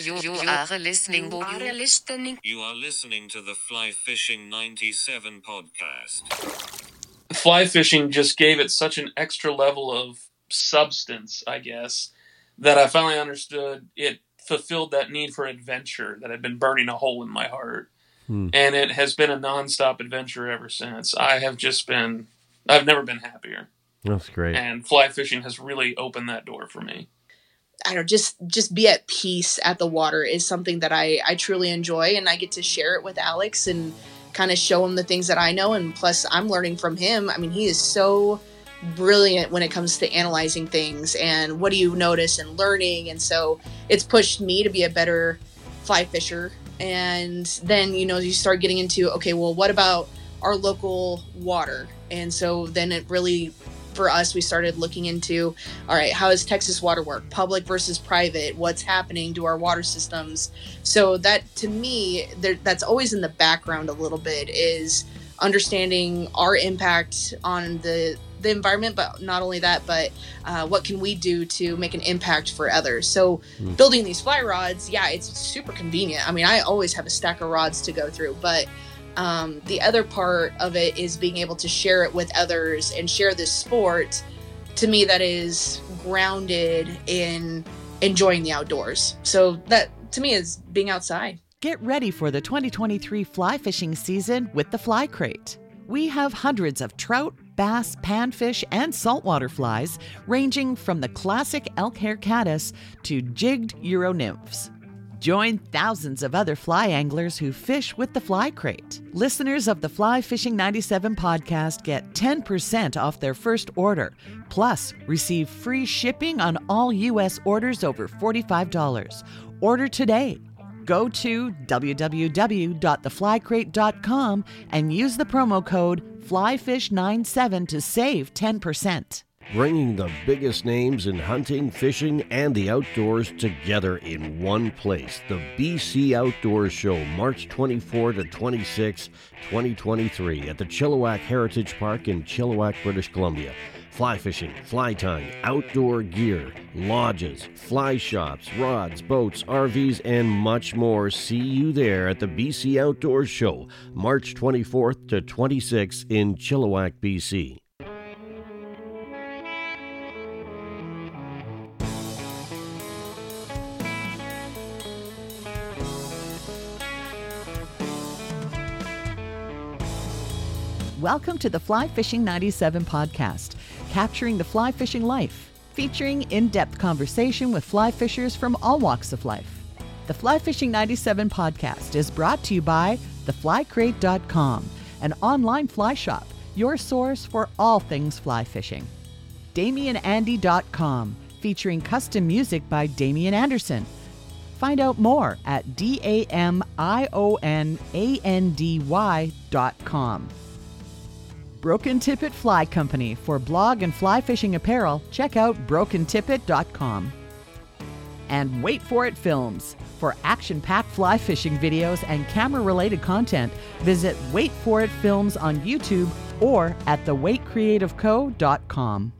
You, you are listening. You are listening. You are listening to the Fly Fishing 97 podcast. Fly fishing just gave it such an extra level of substance, I guess, that I finally understood it fulfilled that need for adventure that had been burning a hole in my heart. Hmm. And it has been a nonstop adventure ever since. I have just been, I've never been happier. That's great. And fly fishing has really opened that door for me. I don't know, just just be at peace at the water is something that I I truly enjoy, and I get to share it with Alex and kind of show him the things that I know, and plus I'm learning from him. I mean, he is so brilliant when it comes to analyzing things and what do you notice and learning, and so it's pushed me to be a better fly fisher. And then you know you start getting into okay, well, what about our local water? And so then it really for us, we started looking into all right, how does Texas water work? Public versus private? What's happening to our water systems? So, that to me, there, that's always in the background a little bit is understanding our impact on the the environment but not only that but uh, what can we do to make an impact for others so Mm. building these fly rods yeah it's super convenient i mean i always have a stack of rods to go through but um, the other part of it is being able to share it with others and share this sport to me that is grounded in enjoying the outdoors so that to me is being outside Get ready for the 2023 fly fishing season with the Fly Crate. We have hundreds of trout, bass, panfish, and saltwater flies, ranging from the classic elk hair caddis to jigged euro nymphs. Join thousands of other fly anglers who fish with the Fly Crate. Listeners of the Fly Fishing 97 podcast get 10% off their first order, plus receive free shipping on all U.S. orders over $45. Order today. Go to www.theflycrate.com and use the promo code FLYFISH97 to save 10%. Bringing the biggest names in hunting, fishing, and the outdoors together in one place. The BC Outdoors Show, March 24 to 26, 2023, at the Chilliwack Heritage Park in Chilliwack, British Columbia. Fly fishing, fly tying, outdoor gear, lodges, fly shops, rods, boats, RVs, and much more. See you there at the BC Outdoors Show, March 24th to 26th in Chilliwack, BC. Welcome to the Fly Fishing 97 podcast, capturing the fly fishing life, featuring in depth conversation with fly fishers from all walks of life. The Fly Fishing 97 podcast is brought to you by theflycrate.com, an online fly shop, your source for all things fly fishing. DamionAndy.com, featuring custom music by Damion Anderson. Find out more at D A M I O N A N D Y.com. Broken Tippet Fly Company. For blog and fly fishing apparel, check out brokentippet.com. And Wait For It Films. For action packed fly fishing videos and camera related content, visit Wait For It Films on YouTube or at thewaitcreativeco.com.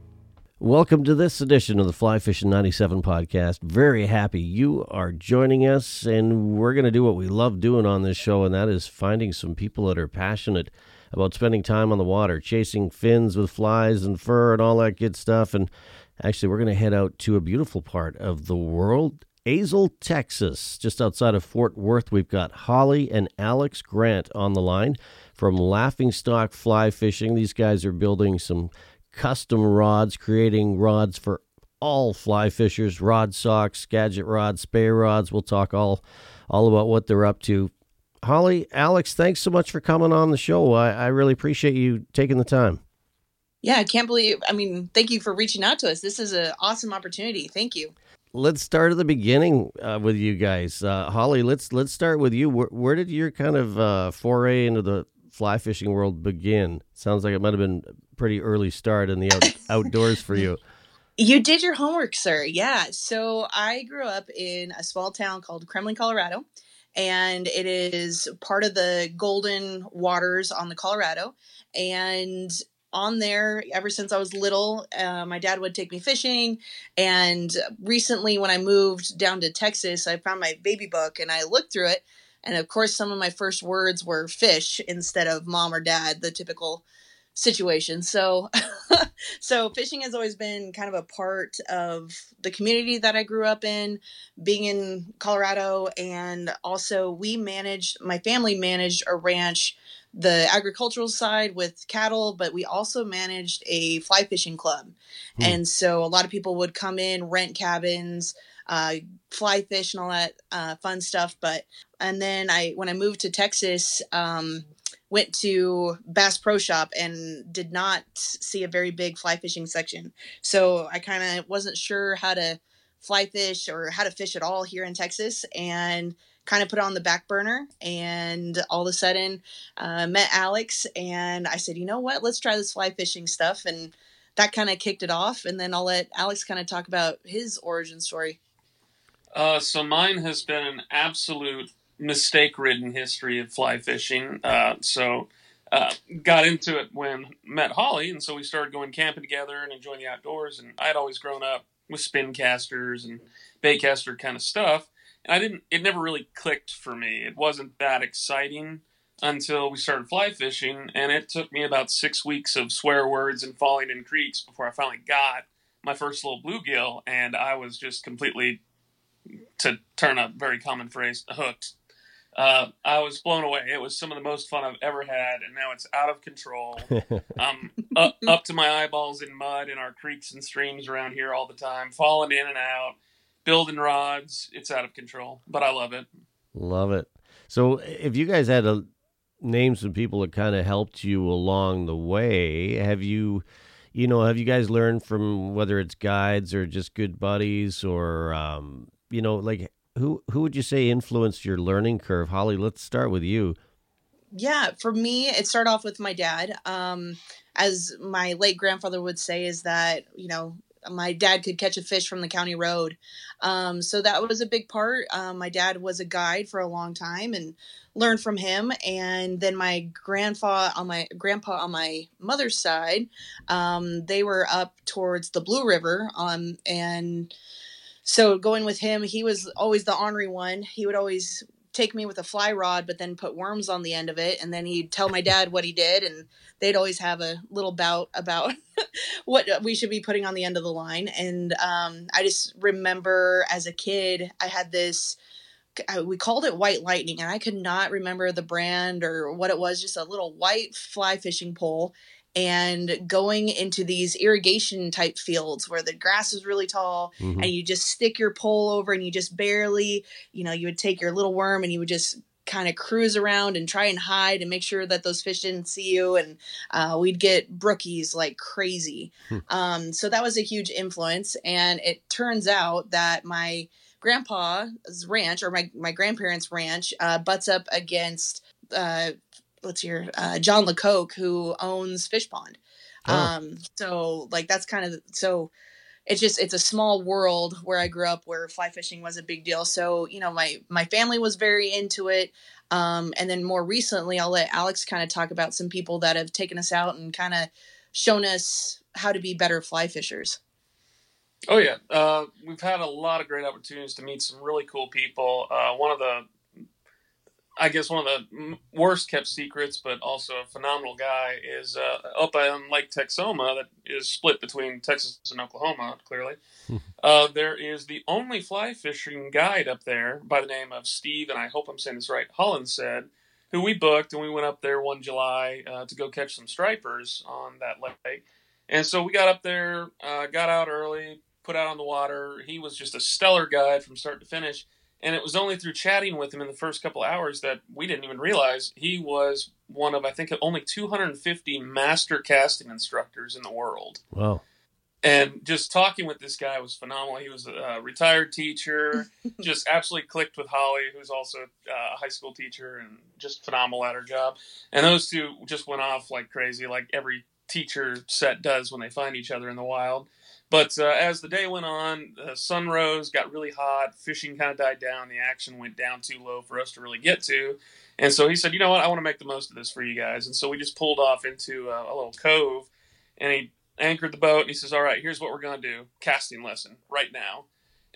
Welcome to this edition of the Fly Fishing 97 podcast. Very happy you are joining us, and we're going to do what we love doing on this show, and that is finding some people that are passionate about spending time on the water, chasing fins with flies and fur and all that good stuff. And actually, we're going to head out to a beautiful part of the world. Azle, Texas, just outside of Fort Worth. We've got Holly and Alex Grant on the line from Laughing Stock Fly Fishing. These guys are building some custom rods, creating rods for all fly fishers, rod socks, gadget rods, spey rods. We'll talk all all about what they're up to. Holly, Alex, thanks so much for coming on the show. I, I really appreciate you taking the time. Yeah, I can't believe. I mean, thank you for reaching out to us. This is an awesome opportunity. Thank you. Let's start at the beginning uh, with you guys. Uh, Holly, let's let's start with you. Where, where did your kind of uh, foray into the fly fishing world begin? Sounds like it might have been a pretty early start in the out, outdoors for you. You did your homework, sir. Yeah. So I grew up in a small town called Kremmling, Colorado, and it is part of the Golden Waters on the Colorado. And on there ever since I was little. Uh, my dad would take me fishing, and recently when I moved down to Texas, I found my baby book and I looked through it, and of course some of my first words were fish instead of mom or dad, the typical situation. So, so fishing has always been kind of a part of the community that I grew up in, being in Colorado, and also we managed. My family managed a ranch, the agricultural side with cattle, but we also managed a fly fishing club, hmm. and so a lot of people would come in, rent cabins. Uh, fly fish and all that uh, fun stuff. But and then I when I moved to Texas, um, went to Bass Pro Shop and did not see a very big fly fishing section. So I kind of wasn't sure how to fly fish or how to fish at all here in Texas and kind of put it on the back burner. And all of a sudden, uh, met Alex and I said, you know what, let's try this fly fishing stuff. And that kind of kicked it off. And then I'll let Alex kind of talk about his origin story. Uh, so mine has been an absolute mistake ridden history of fly fishing. Uh, so, uh, got into it when met Holly, and so we started going camping together and enjoying the outdoors. And I'd always grown up with spin casters and baitcaster kind of stuff, and I didn't. It never really clicked for me. It wasn't that exciting until we started fly fishing, and it took me about six weeks of swear words and falling in creeks before I finally got my first little bluegill, and I was just completely, to turn a very common phrase, hooked uh, I was blown away. It was some of the most fun I've ever had, and now it's out of control. I'm up, up to my eyeballs in mud in our creeks and streams around here all the time, falling in and out, building rods. It's out of control, but I love it. Love it. So, if you guys had to name some people that kind of helped you along the way, have you? You know, have you guys learned from whether it's guides or just good buddies or, um, you know, like who who would you say influenced your learning curve? Holly, let's start with you. Yeah, for me, it started off with my dad. Um, as my late grandfather would say, is that you know my dad could catch a fish from the county road, um, so that was a big part. Um, my dad was a guide for a long time and learned from him. And then my grandpa on my grandpa on my mother's side, um, they were up towards the Blue River, um, and so going with him, he was always the ornery one. He would always take me with a fly rod, but then put worms on the end of it, and then he'd tell my dad what he did, and they'd always have a little bout about what we should be putting on the end of the line. And um, I just remember as a kid, I had this. We called it white lightning, and I could not remember the brand or what it was. Just a little white fly fishing pole, and going into these irrigation type fields where the grass is really tall mm-hmm. and you just stick your pole over and you just barely, you know, you would take your little worm and you would just kind of cruise around and try and hide and make sure that those fish didn't see you. And uh, we'd get brookies like crazy. Hmm. Um, so that was a huge influence. And it turns out that my grandpa's ranch or my, my grandparents' ranch uh, butts up against uh, let's hear uh, John LeCoq who owns Fishpond. Oh. Um, so like that's kind of so it's just it's a small world where I grew up where fly fishing was a big deal. So you know my my family was very into it. Um, and then more recently, I'll let Alex kind of talk about some people that have taken us out and kind of shown us how to be better fly fishers. Oh yeah, uh, we've had a lot of great opportunities to meet some really cool people. Uh, one of the I guess one of the worst kept secrets, but also a phenomenal guy, is uh, up on Lake Texoma that is split between Texas and Oklahoma, clearly. Hmm. uh, there is the only fly fishing guide up there by the name of Steve, and I hope I'm saying this right, Hollensed, who we booked, and we went up there one July uh, to go catch some stripers on that lake. And so we got up there, uh, got out early, put out on the water. He was just a stellar guide from start to finish and it was only through chatting with him in the first couple hours that we didn't even realize he was one of, I think, only 250 master casting instructors in the world. Wow. And just talking with this guy was phenomenal. He was a uh, retired teacher, just absolutely clicked with Holly, who's also uh, a high school teacher and just phenomenal at her job. And those two just went off like crazy, like every teacher set does when they find each other in the wild. But uh, as the day went on, the sun rose, got really hot, fishing kind of died down, the action went down too low for us to really get to. And so he said, you know what, I want to make the most of this for you guys. And so we just pulled off into a, a little cove and he anchored the boat and he says, "All right, here's what we're gonna do: casting lesson right now."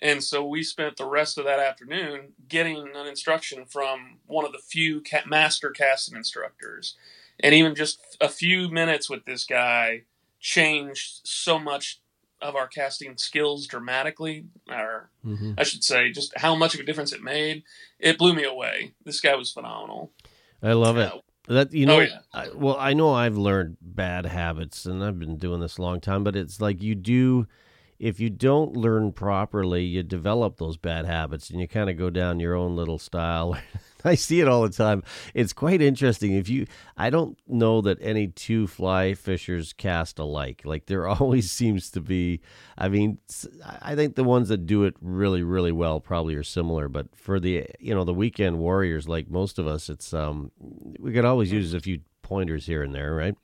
And so we spent the rest of that afternoon getting an instruction from one of the few master casting instructors, and even just a few minutes with this guy changed so much of our casting skills dramatically, or Mhm. I should say, just how much of a difference it made. It blew me away. This guy was phenomenal. I love it. Uh, That you know, Oh, yeah. I, well, I know I've learned bad habits, and I've been doing this a long time. But it's like you do, if you don't learn properly, you develop those bad habits, and you kind of go down your own little style. I see it all the time. It's quite interesting. If you, I don't know that any two fly fishers cast alike. Like there always seems to be. I mean, I think the ones that do it really, really well probably are similar. But for the, you know, the weekend warriors, like most of us, it's um, we could always use a few pointers here and there, right?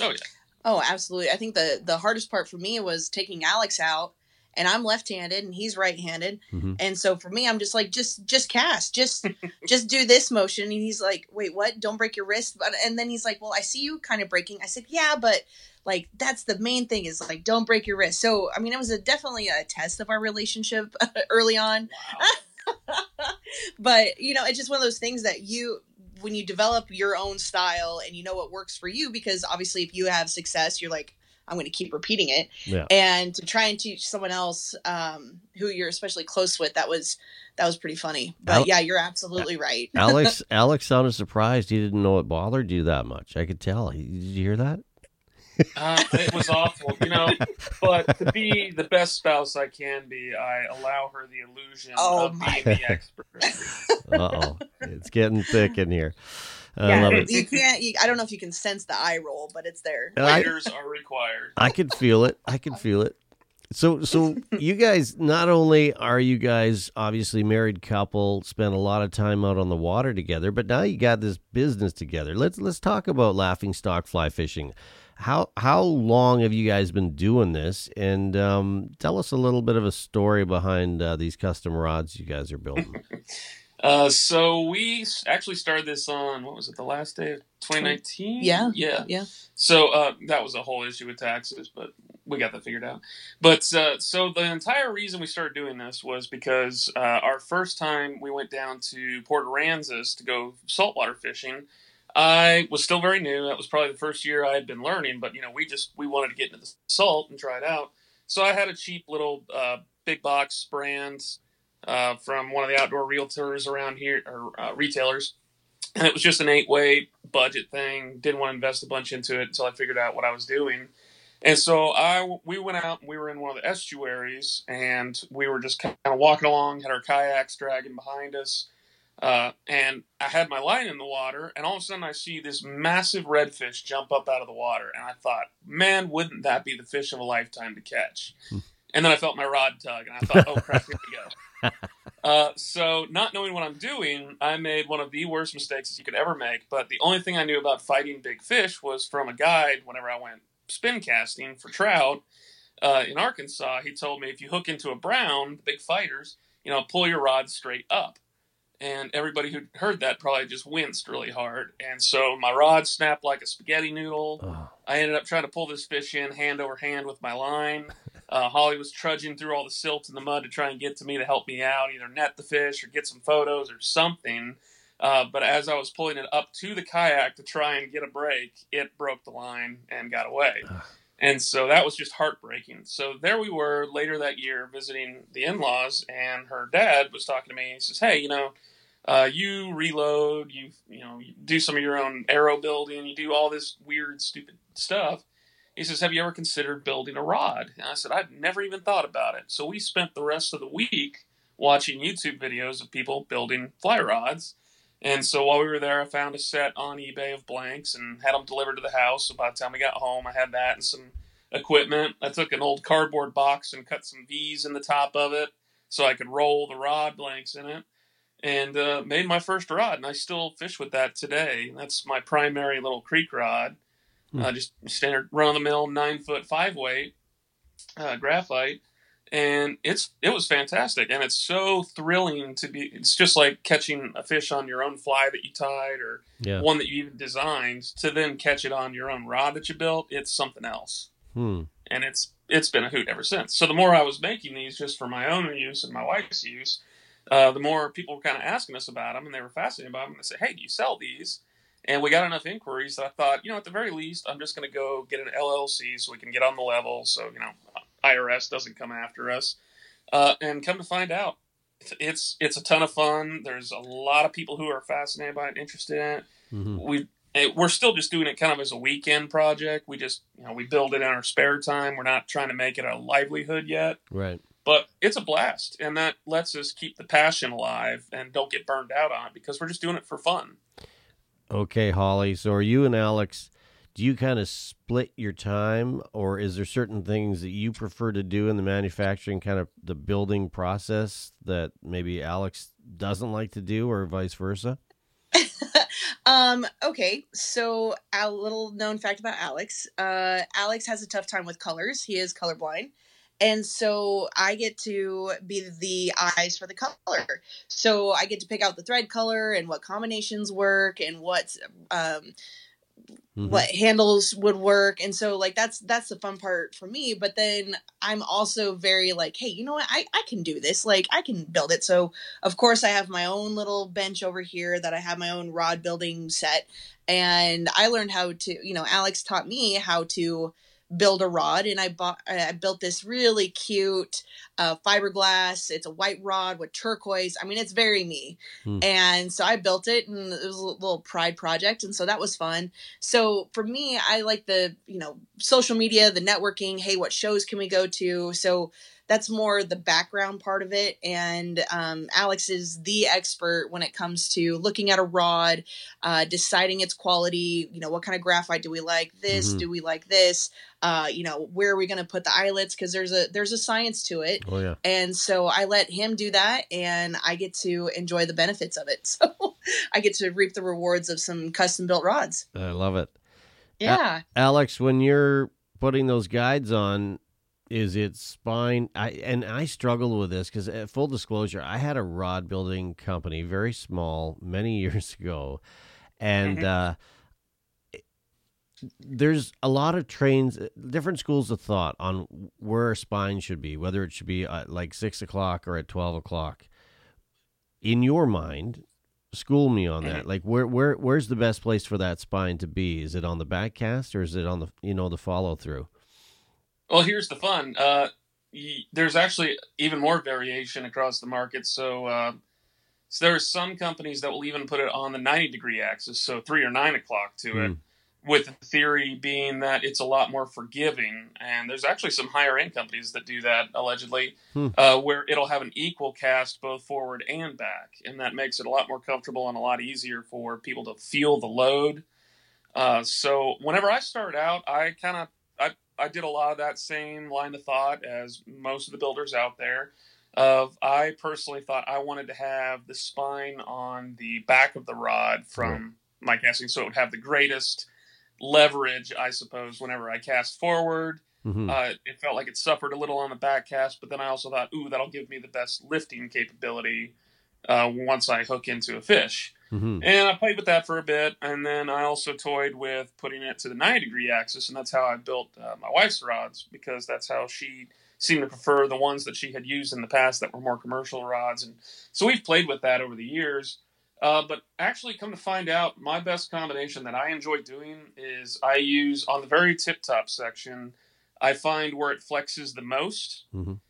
Oh yeah. Oh, absolutely. I think the the hardest part for me was taking Alex out, and I'm left-handed and he's right-handed, Mhm. and so for me, I'm just like, just just cast, just just do this motion, and he's like, wait, what? Don't break your wrist. But and then he's like, well, I see you kind of breaking. I said, yeah, but like that's the main thing is like don't break your wrist. So I mean, it was a, definitely a test of our relationship early on. but you know it's just one of those things that you when you develop your own style and you know what works for you because obviously if you have success you're like i'm going to keep repeating it Yeah. and to try and teach someone else um, who you're especially close with that was that was pretty funny but Al- yeah you're absolutely right Alex, Alex sounded surprised. He didn't know it bothered you that much. I could tell. He- Did you hear that? Uh, it was awful, you know. But to be the best spouse I can be, I allow her the illusion Oh, of my- being the expert. Uh oh, it's getting thick in here. I yeah love it. you can't you, i don't know if you can sense the eye roll but it's there And I, Waiters are required. I could feel it. I can feel it. So, so you guys not only are you guys obviously married couple, spend a lot of time out on the water together, but now you got this business together. Let's let's talk about laughing stock fly fishing. How how long have you guys been doing this? And um, tell us a little bit of a story behind uh, these custom rods you guys are building. Uh, so we actually started this on what was it? The last day of 2019. Yeah. yeah, Yeah. So uh, that was a whole issue with taxes, but we got that figured out. But uh, so the entire reason we started doing this was because uh, our first time we went down to Port Aransas to go saltwater fishing. I was still very new. That was probably the first year I had been learning, but you know, we just we wanted to get into the salt and try it out. So I had a cheap little uh, big box brand uh, from one of the outdoor realtors around here or uh, retailers, and it was just an eight weight budget thing. Didn't want to invest a bunch into it until I figured out what I was doing. And so I we went out and we were in one of the estuaries and we were just kind of walking along, had our kayaks dragging behind us. Uh, and I had my line in the water, and all of a sudden I see this massive redfish jump up out of the water, and I thought, man, wouldn't that be the fish of a lifetime to catch? and then I felt my rod tug, and I thought, oh crap, here we go. Uh, so, not knowing what I'm doing, I made one of the worst mistakes you could ever make. But the only thing I knew about fighting big fish was from a guide whenever I went spin casting for trout uh, in Arkansas. He told me if you hook into a brown, the big fighters, you know, pull your rod straight up. And everybody who heard that probably just winced really hard. And so my rod snapped like a spaghetti noodle. Oh, I ended up trying to pull this fish in hand over hand with my line. Uh, Holly was trudging through all the silt and the mud to try and get to me to help me out, either net the fish or get some photos or something. Uh, but as I was pulling it up to the kayak to try and get a break, it broke the line and got away. And so that was just heartbreaking. So there we were later that year visiting the in laws, and her dad was talking to me. He says, Hey, you know, uh, you reload, you you know, you do some of your own arrow building, you do all this weird, stupid stuff. He says, Have you ever considered building a rod? And I said, I've never even thought about it. So we spent the rest of the week watching YouTube videos of people building fly rods. And so while we were there, I found a set on eBay of blanks and had them delivered to the house. So by the time we got home, I had that and some equipment. I took an old cardboard box and cut some V's in the top of it so I could roll the rod blanks in it and uh, made my first rod. And I still fish with that today. That's my primary little creek rod. Hmm. Uh, just standard run of the mill nine foot five weight uh, graphite. And it's it was fantastic, and it's so thrilling to be. It's just like catching a fish on your own fly that you tied, or Yeah. one that you even designed, to then catch it on your own rod that you built. It's something else Hmm. and it's it's been a hoot ever since. So the more I was making these just for my own use and my wife's use, uh, the more people were kind of asking us about them, and they were fascinated by them. And they said, "Hey, do you sell these?" And we got enough inquiries that I thought, you know, at the very least, I'm just going to go get an LLC so we can get on the level, so you know, IRS doesn't come after us. Uh, and come to find out, it's it's a ton of fun. There's a lot of people who are fascinated by it, interested in it hmm we it, we're still just doing it kind of as a weekend project. We just you know we build it in our spare time. We're not trying to make it a livelihood yet, Right. but it's a blast, and that lets us keep the passion alive and don't get burned out on it because we're just doing it for fun. Okay, Holly. So are you and Alex? Do you kind of split your time, or is there certain things that you prefer to do in the manufacturing, kind of the building process that maybe Alex doesn't like to do, or vice versa? um okay so a little known fact about alex uh alex has a tough time with colors. He is colorblind. And so i get to be the eyes for the color. So i get to pick out the thread color and what combinations work and what um Mhm. what handles would work. And so like that's that's the fun part for me. But then i'm also very like hey you know what? I, I can do this. Like i can build it. So of course i have my own little bench over here that i have my own rod building set. And i learned how to you know alex taught me how to build a rod. And i bought i built this really cute uh, fiberglass it's a white rod with turquoise i mean it's very me. Hmm. and so i built it and it was a little pride project and so that was fun. So for me i like the you know social media the networking hey what shows can we go to? So that's more the background part of it and um, alex is the expert when it comes to looking at a rod uh, deciding its quality you know what kind of graphite do we like this Mhm. do we like this uh, you know where are we going to put the eyelets? Because there's a there's a science to it Oh yeah. and so I let him do that, and I get to enjoy the benefits of it. So I get to reap the rewards of some custom built rods. I love it. Yeah. Alex, when you're putting those guides on, is it spine? I and I struggled with this because, full disclosure, I had a rod building company, very small, many years ago, and Mhm. uh, there's a lot of trains, different schools of thought on where a spine should be, whether it should be at like six o'clock or at twelve o'clock. In your mind, school me on that. Like, where where where's the best place for that spine to be? Is it on the back cast or is it on the you know the follow through? Well, here's the fun. Uh, y- there's actually even more variation across the market. So, uh, so there are some companies that will even put it on the 90 degree axis, so three or nine o'clock to it, Hmm. With the theory being that it's a lot more forgiving. And there's actually some higher end companies that do that allegedly, Hmm. uh, where it'll have an equal cast both forward and back, and that makes it a lot more comfortable and a lot easier for people to feel the load. Uh, so whenever I started out, I kind of I, I did a lot of that same line of thought as most of the builders out there. Of I personally thought I wanted to have the spine on the back of the rod from my casting, so it would have the greatest leverage, I suppose, whenever I cast forward. Mhm. Uh, it felt like it suffered a little on the back cast, but then I also thought, ooh, that'll give me the best lifting capability uh, once I hook into a fish. Mhm. And I played with that for a bit, and then I also toyed with putting it to the 90 degree axis, and that's how I built uh, my wife's rods because that's how she seemed to prefer the ones that she had used in the past that were more commercial rods. And so we've played with that over the years. Uh, but actually, come to find out, my best combination that I enjoy doing is I use on the very tip top section, I find where it flexes the most. Mhm.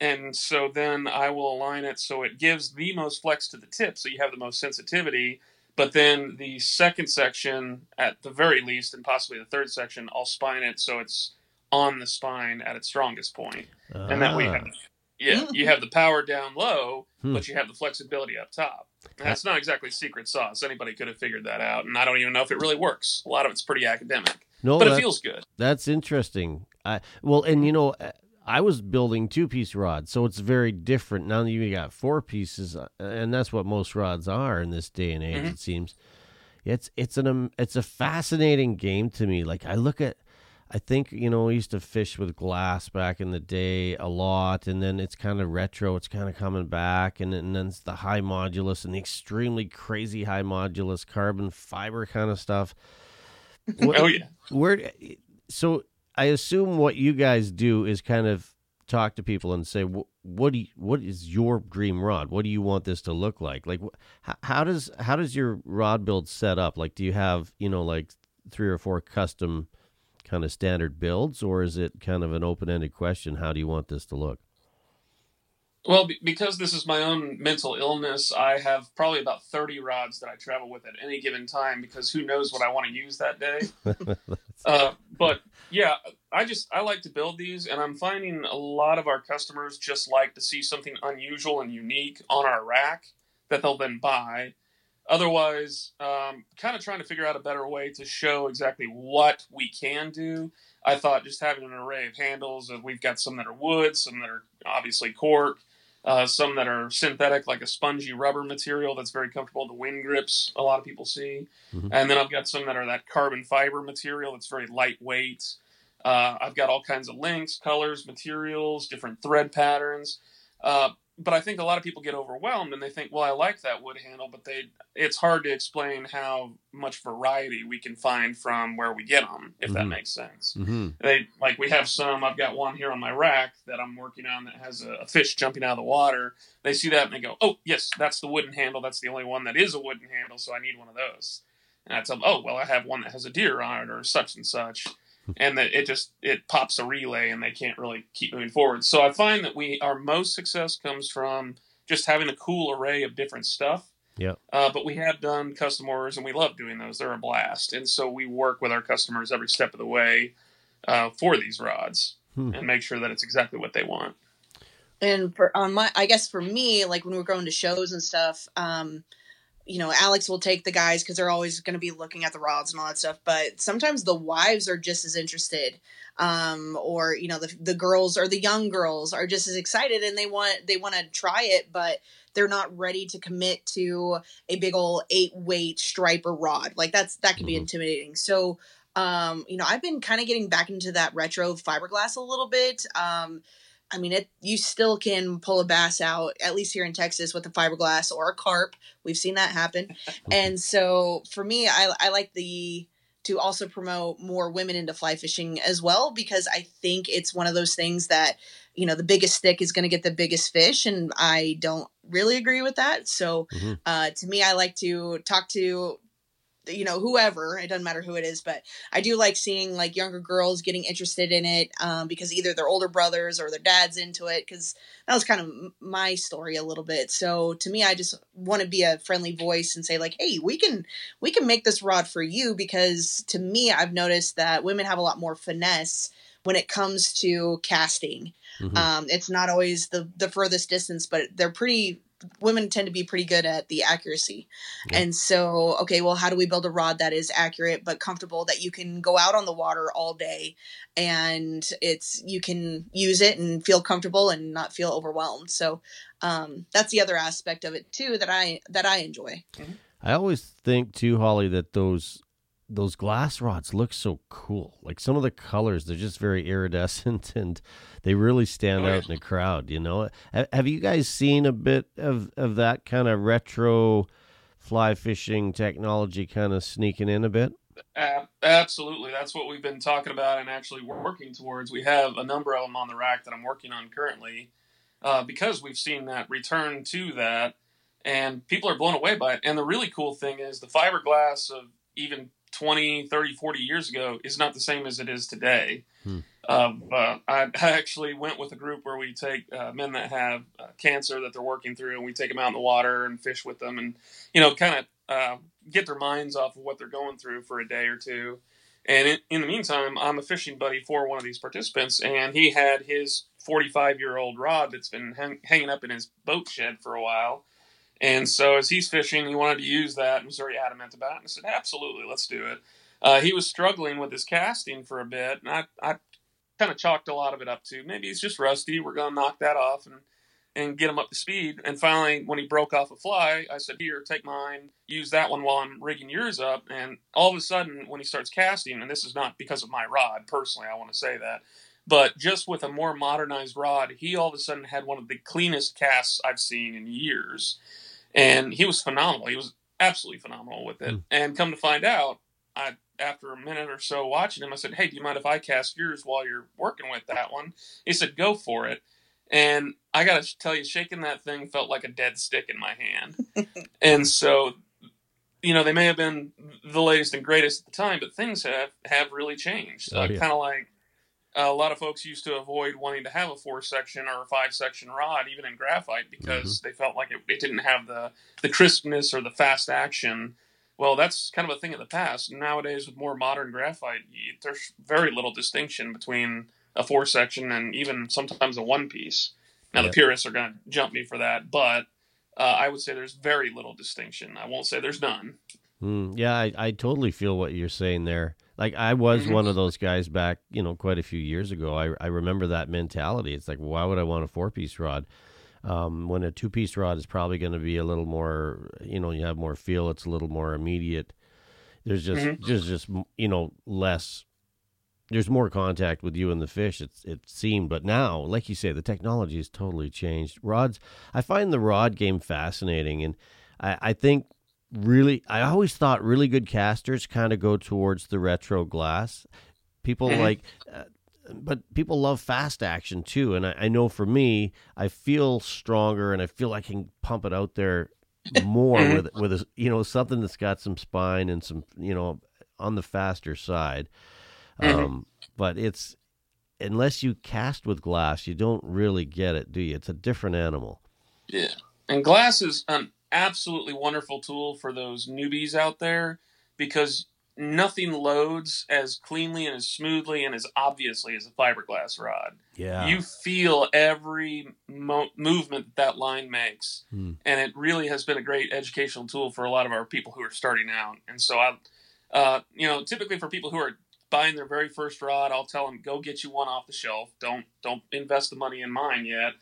And so then I will align it so it gives the most flex to the tip, so you have the most sensitivity. But then the second section, at the very least, and possibly the third section, I'll spine it so it's on the spine at its strongest point. And that way, you Ah. have, yeah, you have the power down low, Hmm. but you have the flexibility up top. And that's not exactly secret sauce. Anybody could have figured that out, and I don't even know if it really works. A lot of it's pretty academic, no, but it feels good. That's interesting. I well, and you know, I was building two piece rods, so it's very different. Now that you got four pieces, uh, and that's what most rods are in this day and age. Mhm. It seems. It's it's an um, it's a fascinating game to me. Like I look at, I think you know we used to fish with glass back in the day a lot, and then it's kind of retro. It's kind of coming back, and, and then it's the high modulus and the extremely crazy high modulus carbon fiber kind of stuff. What, oh yeah. Where? So I assume what you guys do is kind of talk to people and say, what do you, what is your dream rod? What do you want this to look like? Like, how, how does how does your rod build set up? Like, do you have you know like three or four custom kind of standard builds, or is it kind of an open ended question? How do you want this to look? Well, because this is my own mental illness, I have probably about 30 rods that I travel with at any given time because who knows what I want to use that day. uh, but yeah, I just, I like to build these, and I'm finding a lot of our customers just like to see something unusual and unique on our rack that they'll then buy. Otherwise, um, kind of trying to figure out a better way to show exactly what we can do. I thought just having an array of handles, we've got some that are wood, some that are obviously cork, uh, some that are synthetic, like a spongy rubber material that's very comfortable. The Winn grips, a lot of people see. Mm-hmm. And then I've got some that are that carbon fiber material that's very lightweight. Uh, I've got all kinds of links, colors, materials, different thread patterns. Uh, but I think a lot of people get overwhelmed and they think, well, I like that wood handle, but they it's hard to explain how much variety we can find from where we get them, if mm-hmm. that makes sense. Mm-hmm. They like we have some. I've got one here on my rack that I'm working on that has a, a, fish jumping out of the water. They see that and they go, oh yes, that's the wooden handle. That's the only one that is a wooden handle, so I need one of those. And I tell them, oh well, I have one that has a deer on it or such and such and that it just it pops a relay and they can't really keep moving forward. So I find that we our most success comes from just having a cool array of different stuff. Yeah. Uh, but we have done custom orders and we love doing those. They're a blast. And so we work with our customers every step of the way uh, for these rods hmm. and make sure that it's exactly what they want. And for on my, I guess for me, like when we're going to shows and stuff, um, you know, Alex will take the guys because they're always going to be looking at the rods and all that stuff. But sometimes the wives are just as interested, um, or you know, the the girls or the young girls are just as excited and they want they want to try it, but they're not ready to commit to a big old eight weight striper rod. Like that's that can be mm-hmm. intimidating. So, um, you know, I've been kind of getting back into that retro fiberglass a little bit. Um, I mean, it you still can pull a bass out at least here in Texas with a fiberglass or a carp. We've seen that happen, and so for me, I I like the to also promote more women into fly fishing as well because I think it's one of those things that you know the biggest stick is going to get the biggest fish, and I don't really agree with that. So mm-hmm. uh, to me, I like to talk to you know whoever it doesn't matter who it is but i do like seeing like younger girls getting interested in it um, because either their older brothers or their dads into it because that was kind of my story a little bit so to me i just want to be a friendly voice and say like hey we can we can make this rod for you because to me i've noticed that women have a lot more finesse when it comes to casting mm-hmm. um, it's not always the the furthest distance but they're pretty women tend to be pretty good at the accuracy. Yeah. And so, okay, well, how do we build a rod that is accurate but comfortable that you can go out on the water all day and it's you can use it and feel comfortable and not feel overwhelmed. So, um, that's the other aspect of it too that I that I enjoy. Mm-hmm. I always think too, Holly, that those those glass rods look so cool. Like some of the colors, they're just very iridescent and they really stand oh, out in the crowd. You know, have you guys seen a bit of of that kind of retro fly fishing technology kind of sneaking in a bit? Uh, absolutely, that's what we've been talking about and actually working towards. We have a number of them on the rack that I'm working on currently uh, because we've seen that return to that, and people are blown away by it. And the really cool thing is the fiberglass of even 20, 30, 40 years ago is not the same as it is today. Hmm. Uh, I, actually went with a group where we take uh, men that have uh, cancer that they're working through, and we take them out in the water and fish with them, and you know, kind of uh, get their minds off of what they're going through for a day or two. And in, in the meantime, I'm a fishing buddy for one of these participants, and he had his 45 year old rod that's been hang, hanging up in his boat shed for a while and so as he's fishing, he wanted to use that very adamant about it. And I said, absolutely, let's do it. Uh, he was struggling with his casting for a bit, and I, I kind of chalked a lot of it up to maybe he's just rusty. We're going to knock that off. And and get him up to speed. And finally, when he broke off a fly, I said, "Here, take mine. Use that one while I'm rigging yours up." And all of a sudden, when he starts casting, and this is not because of my rod personally, I want to say that, but just with a more modernized rod, he all of a sudden had one of the cleanest casts I've seen in years, and he was phenomenal. He was absolutely phenomenal with it. Mm. And come to find out, I after a minute or so watching him, I said, "Hey, do you mind if I cast yours while you're working with that one?" He said, "Go for it." And I got to tell you, shaking that thing felt like a dead stick in my hand. and so, you know, they may have been the latest and greatest at the time, but things have have really changed. Oh, uh, yeah. Kind of like a lot of folks used to avoid wanting to have a four section or a five section rod, even in graphite, because Mm-hmm. they felt like it, it didn't have the the crispness or the fast action. Well, that's kind of a thing of the past. Nowadays, with more modern graphite, you, there's very little distinction between a four section and even sometimes a one piece. Now, Yeah. the purists are going to jump me for that, but uh, I would say there's very little distinction. I won't say there's none. Mm, yeah, I, I totally feel what you're saying there. Like I was one of those guys back, you know, quite a few years ago. I I remember that mentality. It's like, why would I want a four piece rod? Um, when a two piece rod is probably going to be a little more, you know, you have more feel. It's a little more immediate. There's just Mhm. just just you know less. There's more contact with you and the fish. It's it seemed, but now, like you say, the technology has totally changed. Rods, I find the rod game fascinating, and I, I think really i always thought really good casters kind of go towards the retro glass people Mhm. like uh, but people love fast action too and I, I know for me i feel stronger and i feel i can pump it out there more Mhm. with with a, you know something that's got some spine and some you know on the faster side Mhm. um but it's unless you cast with glass you don't really get it do you it's a different animal Yeah. And glass is an absolutely wonderful tool for those newbies out there because nothing loads as cleanly and as smoothly and as obviously as a fiberglass rod. yeah You feel every mo- movement that that line makes. Hmm. And it really has been a great educational tool for a lot of our people who are starting out. And so I, uh, you know, typically for people who are buying their very first rod, I'll tell them, go get you one off the shelf. Don't, don't invest the money in mine yet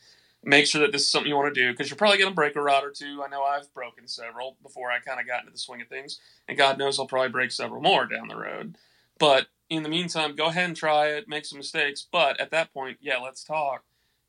make sure that this is something you want to do because you're probably going to break a rod or two. I know I've broken several before I kind of got into the swing of things, and God knows I'll probably break several more down the road. But in the meantime, go ahead and try it, make some mistakes. But at that point, yeah, let's talk.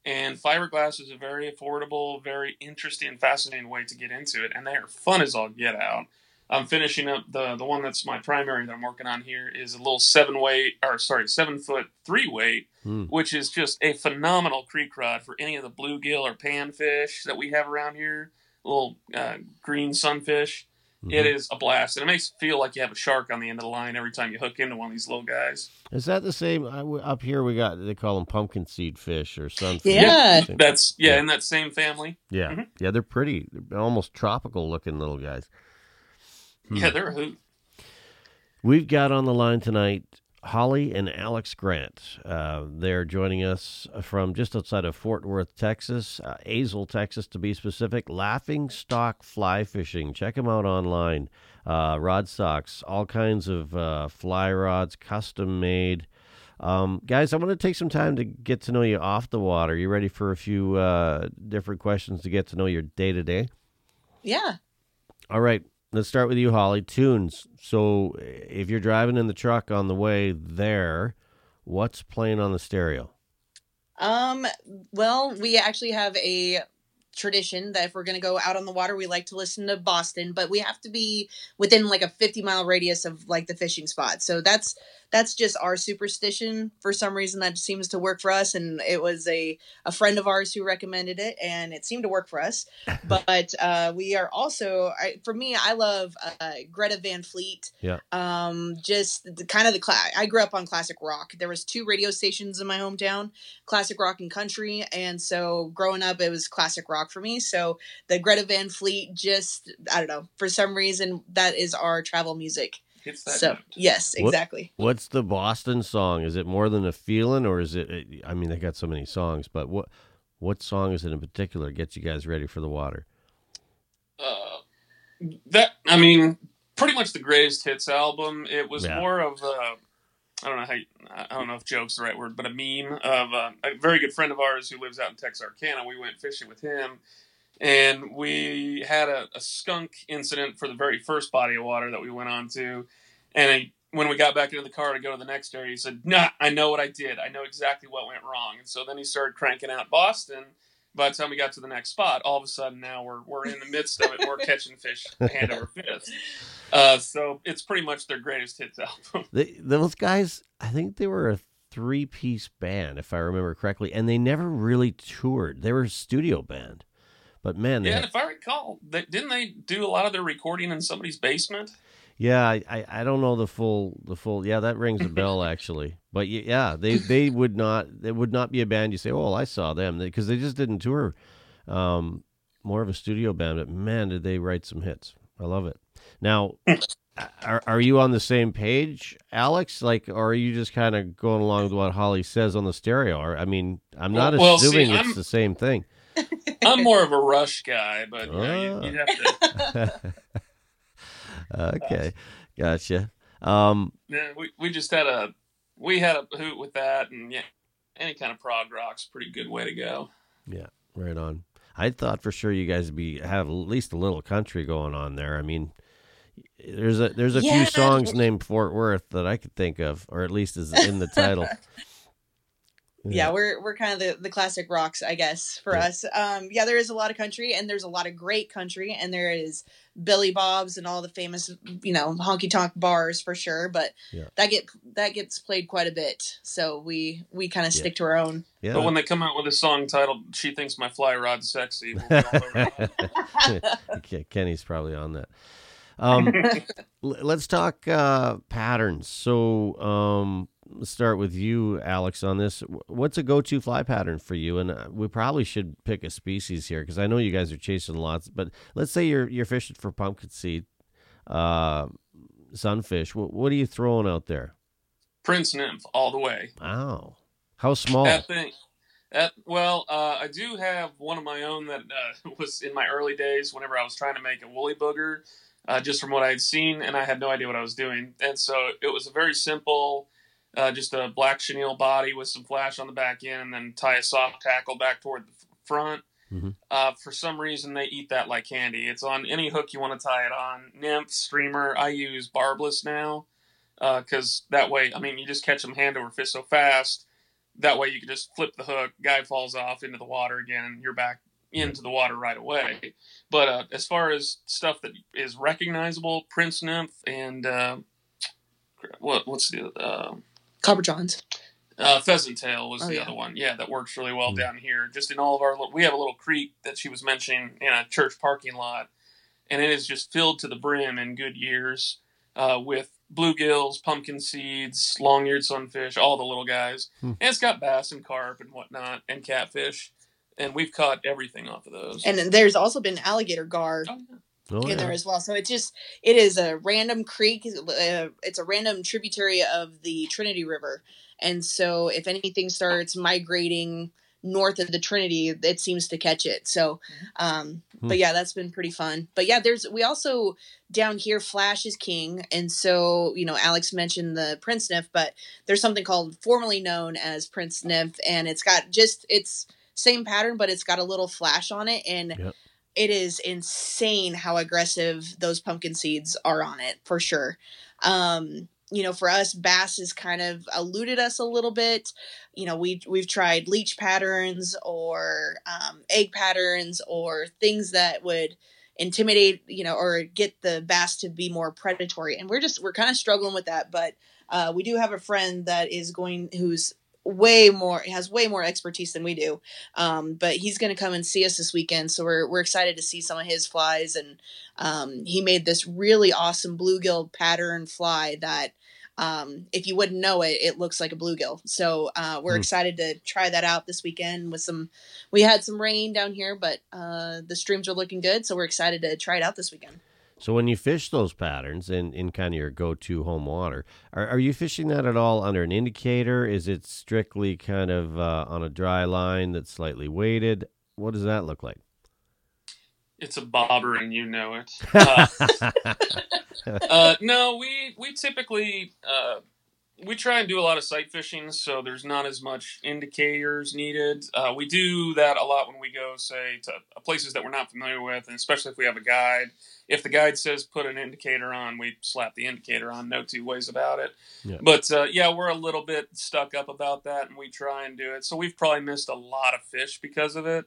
And fiberglass is a very affordable, very interesting, fascinating way to get into it, and they are fun as all get out. I'm finishing up the the one that's my primary that I'm working on here is a little seven weight or sorry seven foot three weight Hmm. which is just a phenomenal creek rod for any of the bluegill or panfish that we have around here. Little uh, green sunfish. It Mhm. is a blast, and it makes it feel like you have a shark on the end of the line every time you hook into one of these little guys. Is that the same? I w up here, we got they call them pumpkin seed fish or sunfish. Yeah. That's yeah, Yeah. in that same family. yeah, Mhm. yeah. They're pretty, they're almost tropical looking little guys. Hmm. Yeah, they're a hoot. We've got on the line tonight Holly and Alex Grant. Uh, they're joining us from just outside of Fort Worth, Texas, uh, Azle, Texas to be specific. Laughing Stock Fly Fishing. Check them out online. Uh, rod stocks, all kinds of uh, fly rods, custom made. Um, guys, I want to take some time to get to know you off the water. You ready for a few uh, different questions to get to know your day to day? Yeah. All right, let's start with you, Holly. Tunes. So, if you're driving in the truck on the way there, what's playing on the stereo? Um, well, we actually have a tradition that if we're going to go out on the water, we like to listen to Boston, but we have to be within like a 50 mile radius of like the fishing spot. So that's that's just our superstition. For some reason that seems to work for us and it was a a friend of ours who recommended it and it seemed to work for us. But uh we are also I, for me I love uh Greta Van Fleet. Yeah. Um just the, kind of the cla- I grew up on classic rock. There was two radio stations in my hometown classic rock and country and so growing up it was classic rock for me so the greta van fleet just i don't know for some reason that is our travel music Hits that so note. yes What- exactly What's the Boston song? Is it more than a feeling, or is it? I mean, they got so many songs, but what what song is it in particular gets you guys ready for the water? Uh, that I mean, pretty much the greatest hits album. It was Yeah. more of a I don't know how you, I don't know if joke's the right word, but a meme of uh, a very good friend of ours who lives out in Texarkana. We went fishing with him, and we had a, a skunk incident for the very first body of water that we went on to, and he, when we got back into the car to go to the next area, he said, "Nah, I know what I did. I know exactly what went wrong." And so then he started cranking out Boston. By the time we got to the next spot, all of a sudden now we're we're in the midst of it. We're catching fish hand over fist. Uh, so it's pretty much their greatest hits album. They, those guys, I think they were a three piece band, if I remember correctly, and they never really toured. They were a studio band. But man, Yeah, had- if I recall, they, didn't they do a lot of their recording in somebody's basement? Yeah, I, I, I don't know the full the full. Yeah, that rings a bell actually. But yeah, they they would not it would not be a band you say, oh, well, I saw them because they just didn't tour. Um, more of a studio band, but man, did they write some hits. I love it. Now, are are you on the same page, Alex? Like, or are you just kind of going along with what Holly says on the stereo? Or I mean, I'm not Well- well, see, assuming it's I'm- the same thing. I'm more of a Rush guy, but you know, Ah. you, you'd have to. okay, gotcha. Um, Yeah, we, we just had a we had a hoot with that, and yeah, any kind of prog rock's a pretty good way to go. Yeah, right on. I thought for sure you guys would be have at least a little country going on there. I mean, there's a there's a Yeah. few songs named Fort Worth that I could think of, or at least is in the title. yeah we're we're kind of the, the classic rocks i guess for Yeah. us um yeah there is a lot of country and there's a lot of great country and there is billy bob's and all the famous you know honky tonk bars for sure but Yeah. that get that gets played quite a bit so we we kind of Yeah. stick to our own yeah. But when they come out with a song titled "She Thinks My Fly Rod's Sexy," we'll be all over that. Ke- Kenny's probably on that. Um, l- let's talk uh, patterns. So um, let's start with you, Alex, on this. What's a go-to fly pattern for you? And uh, we probably should pick a species here because I know you guys are chasing lots. But let's say you're you're fishing for pumpkin seed, uh, sunfish. What, what are you throwing out there? Prince Nymph all the way. Wow, how small? That thing. That well, uh, I do have one of my own that uh, was in my early days. Whenever I was trying to make a woolly bugger, uh, just from what I had seen, and I had no idea what I was doing, and so it was a very simple, uh, just a black chenille body with some flash on the back end, and then tie a soft hackle back toward the front. Mhm. Uh, for some reason, they eat that like candy. It's on any hook you want to tie it on. Nymph, streamer. I use barbless now because that way, I mean, you just catch them hand over fist so fast that way you can just flip the hook guy falls off into the water again and you're back into the water right away but uh, as far as stuff that is recognizable prince nymph and uh, what what's the uh, copper johns uh, pheasant tail was Oh, the yeah. other one yeah that works really well Hmm. down here just in all of our we have a little creek that she was mentioning in a church parking lot and it is just filled to the brim in good years uh, with bluegills, pumpkin seeds, long-eared sunfish, all the little guys, Hmm. and it's got bass and carp and whatnot, and catfish, and we've caught everything off of those. and then there's also been alligator gar oh, yeah. Oh, in yeah. there as well. So it just it is a random creek. Uh, it's a random tributary of the Trinity River, and so if anything starts migrating north of the Trinity, it seems to catch it. So, um, Hmm. but yeah, that's been pretty fun. But yeah, there's we also down here Flash is king, and so you know Alex mentioned the Prince Nymph, but there's something called formerly known as Prince Nymph, and it's got just it's same pattern, but it's got a little flash on it, and Yep. It is insane how aggressive those pumpkin seeds are on it for sure. Um, you know, for us, bass has kind of eluded us a little bit. You know, we we've tried leech patterns or um, egg patterns or things that would intimidate, you know, or get the bass to be more predatory, and we're just we're kind of struggling with that. But uh, we do have a friend that is going who's way more he has way more expertise than we do. Um, but he's going to come and see us this weekend so we're, we're excited to see some of his flies and um, he made this really awesome bluegill pattern fly that um, if you wouldn't know it it looks like a bluegill. So uh, we're Hmm. excited to try that out this weekend with some we had some rain down here but uh, the streams are looking good so we're excited to try it out this weekend So when you fish those patterns in, in kind of your go-to home water, are, are you fishing that at all under an indicator? Is it strictly kind of uh, on a dry line that's slightly weighted? What does that look like? It's a bobber, and you know it. Uh, uh, no, we we typically uh, we try and do a lot of sight fishing, so there's not as much indicators needed. Uh, we do that a lot when we go, say, to places that we're not familiar with, and especially if we have a guide. If the guide says put an indicator on, we slap the indicator on. No two ways about it. Yeah. But uh, yeah, we're a little bit stuck up about that, and we try and do it. So we've probably missed a lot of fish because of it.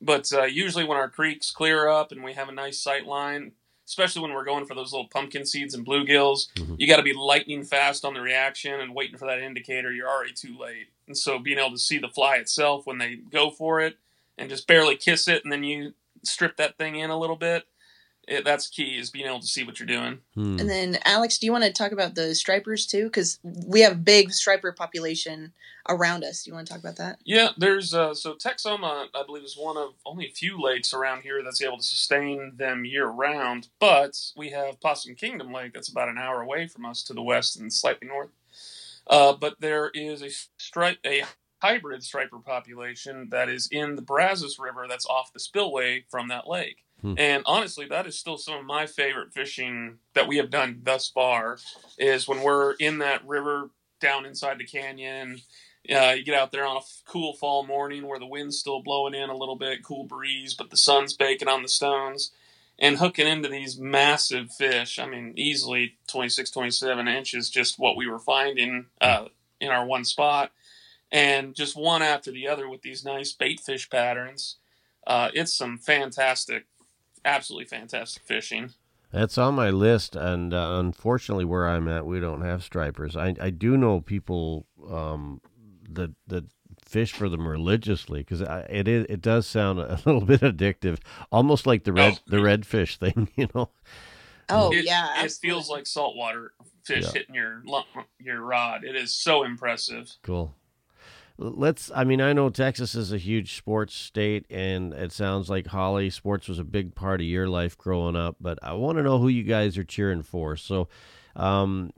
But uh, usually, when our creeks clear up and we have a nice sight line, especially when we're going for those little pumpkin seeds and bluegills, Mhm. you got to be lightning fast on the reaction and waiting for that indicator. You're already too late. And so being able to see the fly itself when they go for it and just barely kiss it and then you strip that thing in a little bit, it, that's key is being able to see what you're doing. Hmm. And then, Alex, do you want to talk about the stripers too? Because we have a big striper population around us. Do you want to talk about that? Yeah, there's uh, so Texoma, I believe, is one of only a few lakes around here that's able to sustain them year round. But we have Possum Kingdom Lake that's about an hour away from us to the west and slightly north. Uh, but there is a stripe, a hybrid striper population that is in the Brazos River that's off the spillway from that lake. Hmm. And honestly, that is still some of my favorite fishing that we have done thus far. Is when we're in that river down inside the canyon. Uh, you get out there on a f- cool fall morning where the wind's still blowing in a little bit, cool breeze, but the sun's baking on the stones and hooking into these massive fish. I mean, easily 26, 27 inches, just what we were finding uh, in our one spot. And just one after the other with these nice bait fish patterns. Uh, it's some fantastic, absolutely fantastic fishing. That's on my list, and uh, unfortunately, where I'm at, we don't have stripers. I, I do know people um, that that fish for them religiously because it is it does sound a little bit addictive, almost like the red Oh. the redfish thing, you know. Oh it, yeah, it feels like saltwater fish Yeah. hitting your your rod. It is so impressive. Cool. Let's. I mean, I know Texas is a huge sports state, and it sounds like Holly sports was a big part of your life growing up. But I want to know who you guys are cheering for. So, um,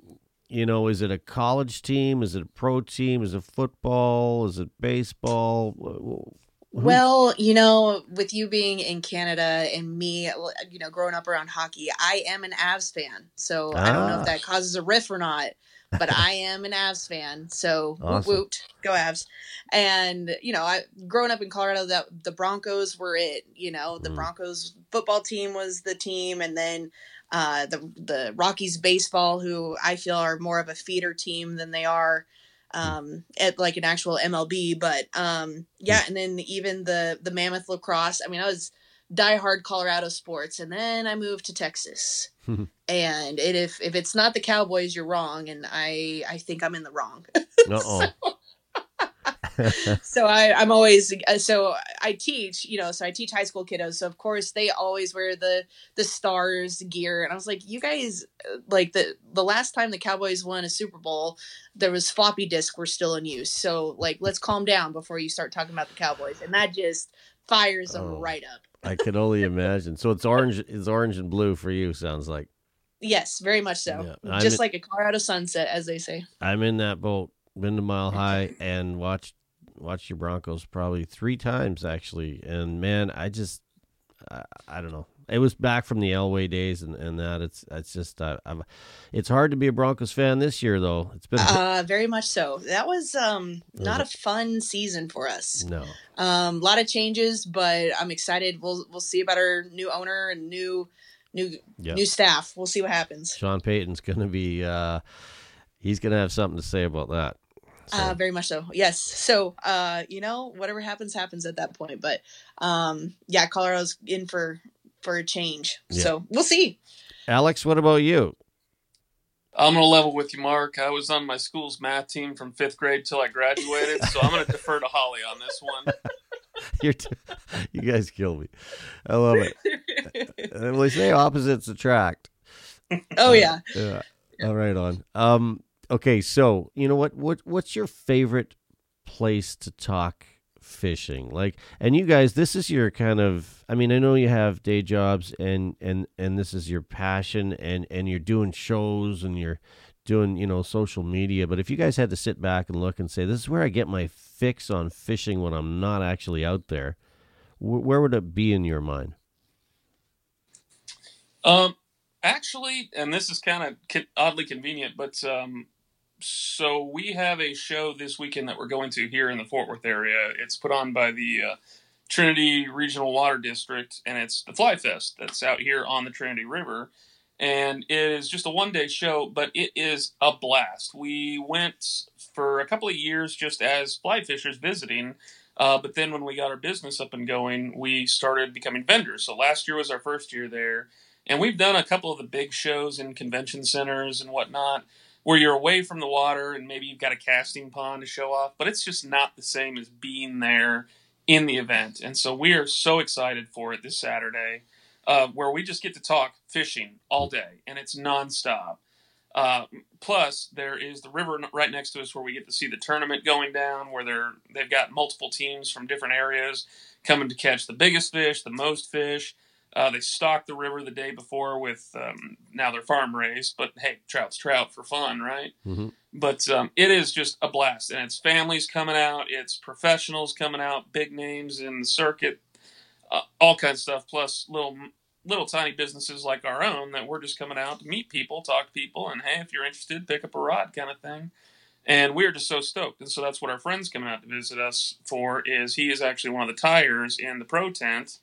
you know, is it a college team? Is it a pro team? Is it football? Is it baseball? Wh- wh- who- Well, you know, with you being in Canada and me, you know, growing up around hockey, I am an Avs fan. So I don't know Ah. if that causes a riff or not, but I am an Avs fan. So Awesome. woot woot, go Avs. And you know, I growing up in Colorado, that the Broncos were it. You know, the Mm. Broncos football team was the team, and then uh, the the Rockies baseball, who I feel are more of a feeder team than they are um at like an actual MLB but um yeah and then even the the Mammoth lacrosse I mean I was diehard Colorado sports and then I moved to Texas and it, if if it's not the Cowboys you're wrong and I I think I'm in the wrong Uh-oh. so I, I'm always uh, so I teach, you know, so I teach high school kiddos. So of course they always wear the the stars gear, and I was like, you guys, uh, like the the last time the Cowboys won a Super Bowl, there was floppy disk were still in use. So like, let's calm down before you start talking about the Cowboys, and that just fires them Oh. right up. I can only imagine. So it's orange. It's orange and blue for you. Sounds like Yes, very much so. Yeah, just in- like a Colorado sunset, as they say. I'm in that boat. Been to Mile High and watched watched your Broncos probably three times actually. And man, I just I, I don't know. It was back from the Elway days and, and that. It's it's just uh, it's hard to be a Broncos fan this year though. It's been Uh, very much so. That was um not a fun season for us. no. Um, a lot of changes, but I'm excited. We'll we'll see about our new owner and new new Yeah. new staff. We'll see what happens. Sean Payton's gonna be uh, he's gonna have something to say about that. So, Uh, very much so. Yes. So, uh, you know, whatever happens, happens at that point. But, um, yeah, Colorado's in for for a change. Yeah. So we'll see. Alex, what about you? I'm going to level with you, Mark. I was on my school's math team from fifth grade till I graduated, so I'm going to defer to Holly on this one. You're t- you guys kill me. I love it. Uh, Well, they say opposites attract. oh yeah. Yeah. All right on. Um okay, so you know what what what's your favorite place to talk fishing? Like and you guys this is your kind of I mean, I know you have day jobs and and and this is your passion and and you're doing shows and you're doing, you know, social media, but if you guys had to sit back and look and say this is where I get my fix on fishing when I'm not actually out there, wh- where would it be in your mind? Um, actually, and this is kind of oddly convenient, but um, so we have a show this weekend that we're going to here in the Fort Worth area. It's put on by the uh, Trinity Regional Water District, and it's the Fly Fest that's out here on the Trinity River. And it is just a one day show, but it is a blast. We went for a couple of years just as fly fishers visiting, uh, but then when we got our business up and going, we started becoming vendors. So last year was our first year there, and we've done a couple of the big shows in convention centers and whatnot where you're away from the water and maybe you've got a casting pond to show off, but it's just not the same as being there in the event. And so we are so excited for it this Saturday, uh, where we just get to talk fishing all day and it's nonstop. Uh, plus, there is the river right next to us where we get to see the tournament going down, where they're they've got multiple teams from different areas coming to catch the biggest fish, the most fish. Uh, they stocked the river the day before with um, now they're farm raised, but hey, trout's trout for fun, right? Mm-hmm. But um, it is just a blast, and it's families coming out, it's professionals coming out, big names in the circuit, uh, all kinds of stuff. Plus little little tiny businesses like our own that we're just coming out to meet people, talk to people, and hey, if you're interested, pick up a rod, kind of thing. And we're just so stoked, and so that's what our friend's coming out to visit us for. Is he is actually one of the tyers in the pro tent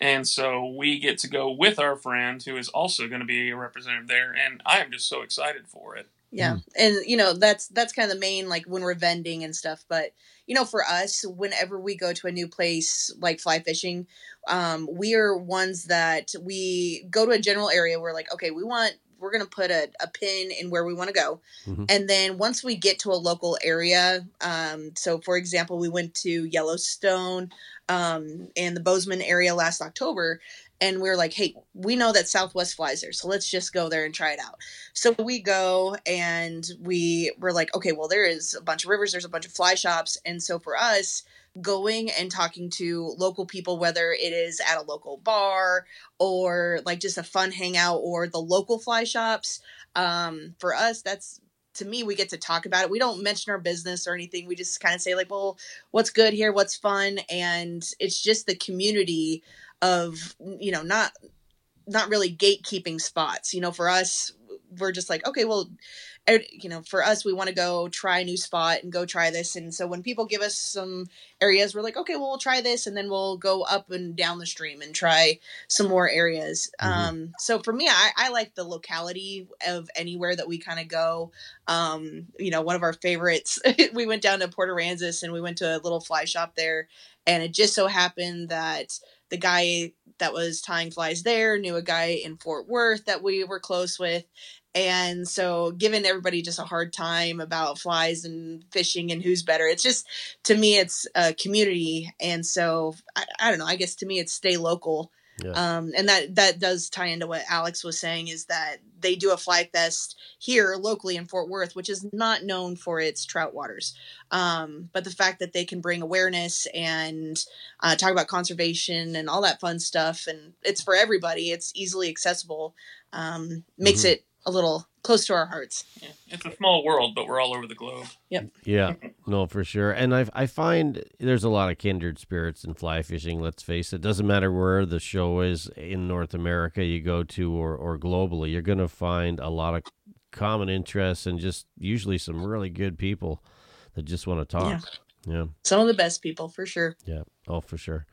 and so we get to go with our friend who is also going to be a representative there. And I am just so excited for it. Yeah. Mm. And you know, that's that's kind of the main like when we're vending and stuff, but you know, for us, whenever we go to a new place like fly fishing, um, we are ones that we go to a general area. We're like, okay, we want we're going to put a, a pin in where we want to go. Mm-hmm. And then once we get to a local area, um, so for example, we went to Yellowstone um, in the Bozeman area last October. And we are like, hey, we know that Southwest flies there, so let's just go there and try it out. So we go and we were like, okay, well, there is a bunch of rivers, there's a bunch of fly shops. And so for us, going and talking to local people, whether it is at a local bar or like just a fun hangout or the local fly shops. Um, for us, that's to me, we get to talk about it. We don't mention our business or anything. We just kind of say like, well, what's good here? What's fun? And it's just the community of, you know, not, not really gatekeeping spots. You know, for us, we're just like, okay, well, you know, for us, we want to go try a new spot and go try this. And so when people give us some areas, we're like, okay, well, we'll try this, and then we'll go up and down the stream and try some more areas. Mm-hmm. Um, so for me, I, I, like the locality of anywhere that we kind of go. Um, you know, one of our favorites, we went down to Port Aransas and we went to a little fly shop there, and it just so happened that the guy that was tying flies there knew a guy in Fort Worth that we were close with and so giving everybody just a hard time about flies and fishing and who's better it's just to me it's a community and so i, I don't know i guess to me it's stay local yeah. um, and that that does tie into what alex was saying is that they do a fly fest here locally in fort worth which is not known for its trout waters um, but the fact that they can bring awareness and uh, talk about conservation and all that fun stuff and it's for everybody it's easily accessible um, makes mm-hmm. it a little close to our hearts. Yeah. It's a small world, but we're all over the globe. Yep. Yeah, no, for sure. And I I find there's a lot of kindred spirits in fly fishing. Let's face it. Doesn't matter where the show is in North America you go to or or globally, you're going to find a lot of common interests and just usually some really good people that just want to talk. Yeah. yeah. Some of the best people for sure. Yeah. Oh, for sure.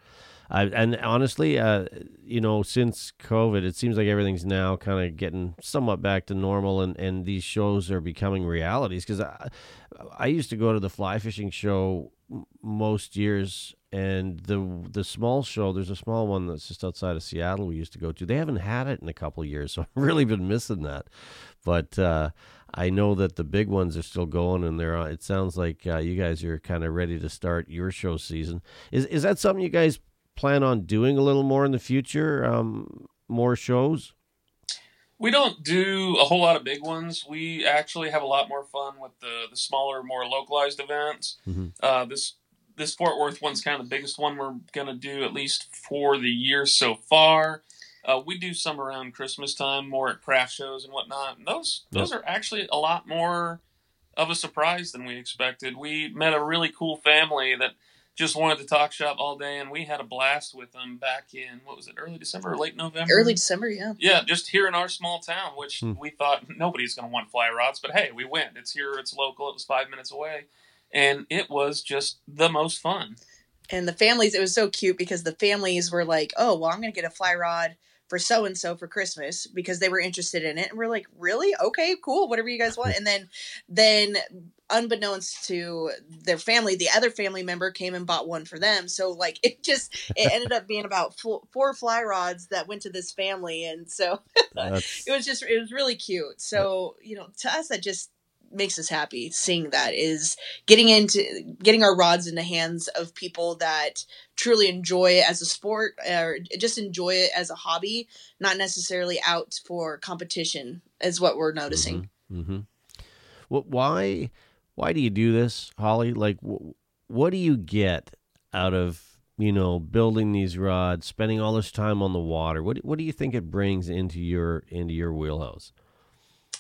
I, and honestly, uh, you know, since COVID, it seems like everything's now kind of getting somewhat back to normal, and, and these shows are becoming realities. Because I, I used to go to the fly fishing show most years, and the the small show, there's a small one that's just outside of Seattle we used to go to. They haven't had it in a couple years, so I've really been missing that. But uh, I know that the big ones are still going, and they're. It sounds like uh, you guys are kind of ready to start your show season. Is is that something you guys plan on doing a little more in the future? Um, more shows? We don't do a whole lot of big ones. We actually have a lot more fun with the the smaller, more localized events. Mm-hmm. Uh, this this Fort Worth one's kind of the biggest one we're gonna do at least for the year so far. Uh, we do some around Christmas time, more at craft shows and whatnot. And those those are actually a lot more of a surprise than we expected. We met a really cool family that just wanted to talk shop all day, and we had a blast with them back in what was it, early December or late November? Early December, yeah. Yeah, just here in our small town, which Hmm. we thought nobody's going to want fly rods, but hey, we went. It's here, it's local, it was five minutes away, and it was just the most fun. And the families, it was so cute because the families were like, "Oh, well, I'm going to get a fly rod for so and so for Christmas because they were interested in it." And we're like, "Really? Okay, cool. Whatever you guys want." And then, then unbeknownst to their family, the other family member came and bought one for them. So like, it just it ended up being about four, four fly rods that went to this family, and so it was just it was really cute. So you know, to us, that just makes us happy seeing that is getting into getting our rods in the hands of people that truly enjoy it as a sport or just enjoy it as a hobby not necessarily out for competition is what we're noticing Mm-hmm. Well, why why do you do this, Holly? Like, wh- what do you get out of you know building these rods, spending all this time on the water? What what do you think it brings into your into your wheelhouse?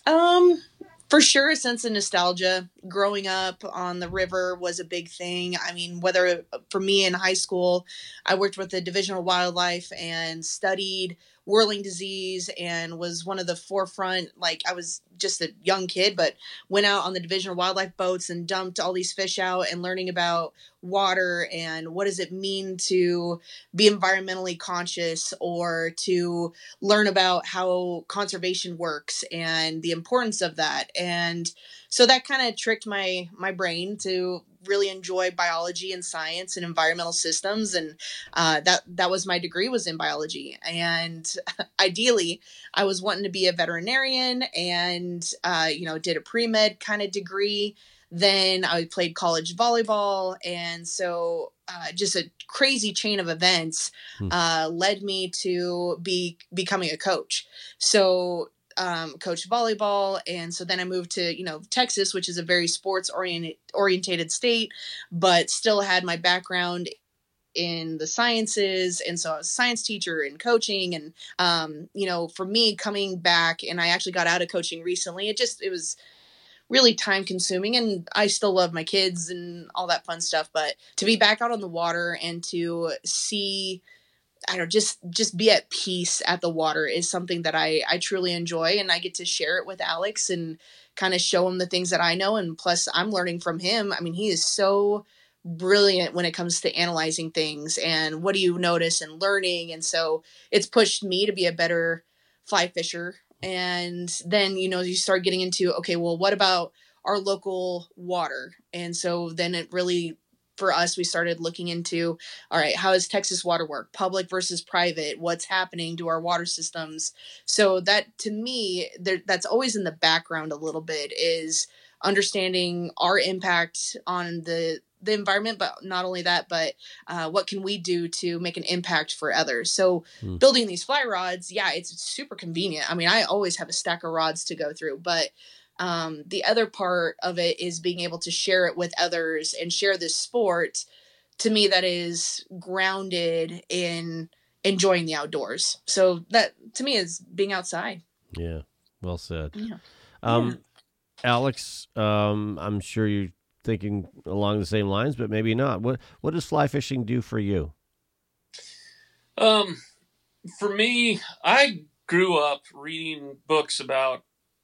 Um, for sure, a sense of nostalgia. Growing up on the river was a big thing. I mean, whether for me in high school, I worked with the Division of Wildlife and studied whirling disease and was one of the forefront. Like, I was just a young kid, but went out on the Division of Wildlife boats and dumped all these fish out and learning about water and what does it mean to be environmentally conscious or to learn about how conservation works and the importance of that and so that kind of tricked my my brain to really enjoy biology and science and environmental systems and uh, that that was my degree was in biology. And ideally i was wanting to be a veterinarian and uh, you know did a pre-med kind of degree. Then i played college volleyball and so uh, just a crazy chain of events Hmm. uh, led me to be becoming a coach. So um, coach volleyball and so then i moved to you know texas which is a very sports oriented orientated state but still had my background in the sciences and so i was a science teacher and coaching and um, you know for me coming back and i actually got out of coaching recently it just it was really time consuming and i still love my kids and all that fun stuff but to be back out on the water and to see I don't know, just just be at peace at the water is something that I I truly enjoy, and I get to share it with Alex and kind of show him the things that I know, and plus I'm learning from him. I mean, he is so brilliant when it comes to analyzing things and what do you notice and learning, and so it's pushed me to be a better fly fisher. And then you know you start getting into okay, well, what about our local water? And so then it really for us we started looking into all right how does texas water work? Public versus private? What's happening to our water systems? So that to me there, that's always in the background a little bit is understanding our impact on the the environment but not only that but uh, what can we do to make an impact for others? So Hmm. building these fly rods yeah it's super convenient. I mean i always have a stack of rods to go through but um, the other part of it is being able to share it with others and share this sport to me that is grounded in enjoying the outdoors so that to me is being outside Yeah, well said. Yeah. Um, Alex, um, I'm sure you're thinking along the same lines, but maybe not. What what does fly fishing do for you? Um, for me, I grew up reading books about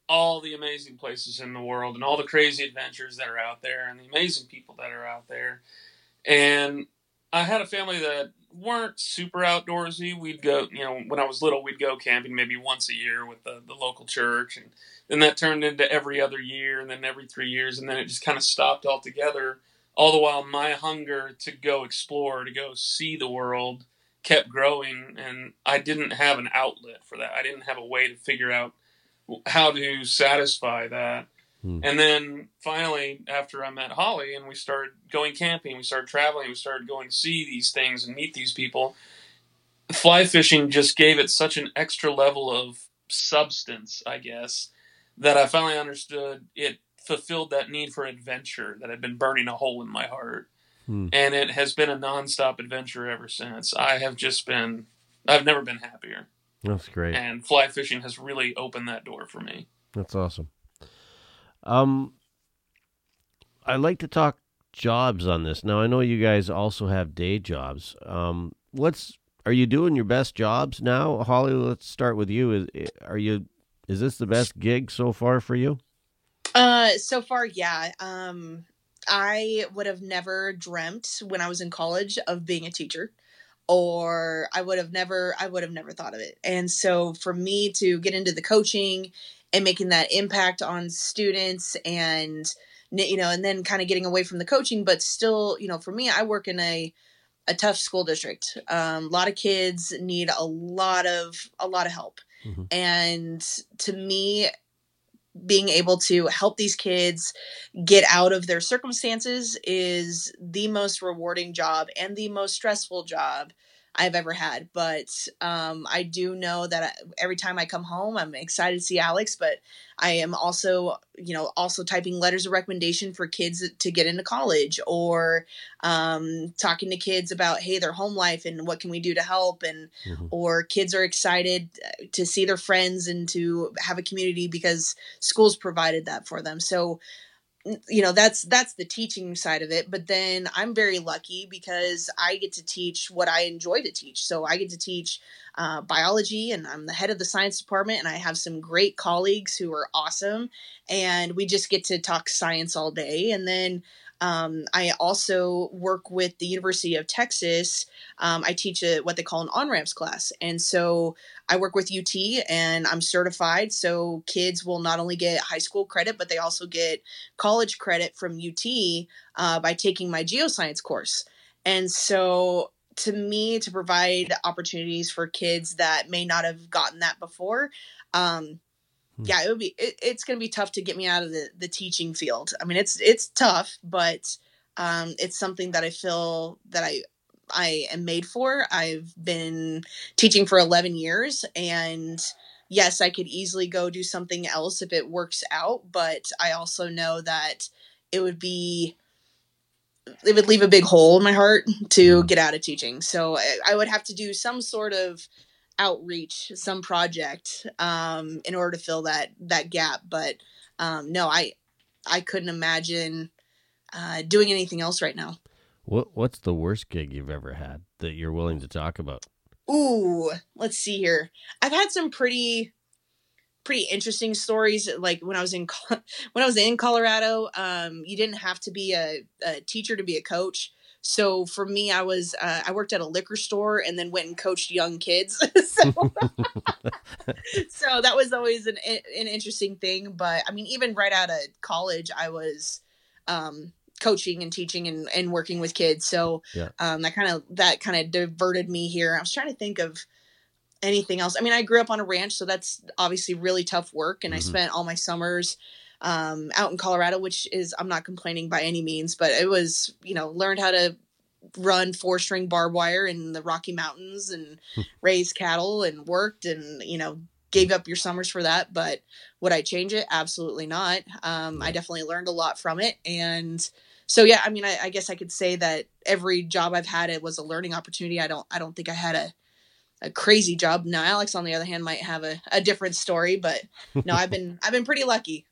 all the amazing places in the world and all the crazy adventures that are out there and the amazing people that are out there. And I had a family that weren't super outdoorsy. We'd go, you know, when I was little, we'd go camping maybe once a year with the, the local church. And then that turned into every other year and then every three years. And then it just kind of stopped altogether. All the while, my hunger to go explore, to go see the world, kept growing. And I didn't have an outlet for that. I didn't have a way to figure out how to satisfy that. Hmm. And then finally, after I met Holly and we started going camping, we started traveling, we started going to see these things and meet these people. Fly fishing just gave it such an extra level of substance, I guess, that I finally understood it fulfilled that need for adventure that had been burning a hole in my heart. Hmm. And it has been a nonstop adventure ever since. I have just been, I've never been happier. That's great. And fly fishing has really opened that door for me. That's awesome. Um, I like to talk jobs on this. Now I know you guys also have day jobs. Um, what's are you doing your best jobs now, Holly? Let's start with you. Is are you is this the best gig so far for you? Uh, so far, yeah. Um, I would have never dreamt when I was in college of being a teacher, or I would have never, I would have never thought of it. And so, for me to get into the coaching and making that impact on students, and you know, and then kind of getting away from the coaching, but still, you know, for me, I work in a a tough school district. Um, a lot of kids need a lot of a lot of help, mm-hmm. and to me, being able to help these kids get out of their circumstances is the most rewarding job and the most stressful job I've ever had. But um, I do know that every time I come home, I'm excited to see Alex. But I am also, you know, also typing letters of recommendation for kids to get into college, or um, talking to kids about, hey, their home life and what can we do to help, and mm-hmm. or kids are excited uh, to see their friends and to have a community because schools provided that for them. So you know that's that's the teaching side of it but then i'm very lucky because i get to teach what i enjoy to teach. So i get to teach uh, biology and i'm the head of the science department and i have some great colleagues who are awesome and we just get to talk science all day. And then um, I also work with the University of Texas. Um, I teach a, what they call an on ramps class. And so I work with UT and I'm certified. So kids will not only get high school credit, but they also get college credit from UT uh, by taking my geoscience course. And so to me, to provide opportunities for kids that may not have gotten that before, um. Yeah, it would be. It, it's going to be tough to get me out of the the teaching field. I mean, it's it's tough, but um, it's something that I feel that I I am made for. I've been teaching for 11 years and yes, I could easily go do something else if it works out, but I also know that it would be it would leave a big hole in my heart to hmm. get out of teaching. So I, I would have to do some sort of outreach, some project, um, in order to fill that that gap. But um, no, I I couldn't imagine uh, doing anything else right now. What What's the worst gig you've ever had that you're willing to talk about? Ooh, let's see here. I've had some pretty pretty interesting stories like when i was in when i was in colorado um, you didn't have to be a, a, teacher to be a coach so for me, I was uh, I worked at a liquor store and then went and coached young kids. so, so that was always an an interesting thing. But I mean, even right out of college, I was um, coaching and teaching and, and working with kids. So yeah. um, that kind of that kind of diverted me here. I was trying to think of anything else. I mean, I grew up on a ranch, so that's obviously really tough work, and mm-hmm. I spent all my summers um, out in Colorado, which is I'm not complaining by any means, but it was you know learned how to run four string barbed wire in the Rocky Mountains and hmm. raise cattle and worked and you know gave up your summers for that. But would I change it? Absolutely not. Um, I definitely learned a lot from it and. So yeah, I mean, I, I guess I could say that every job I've had it was a learning opportunity. I don't, I don't think I had a, a crazy job. Now, Alex, on the other hand, might have a, a different story, but no, I've been I've been pretty lucky.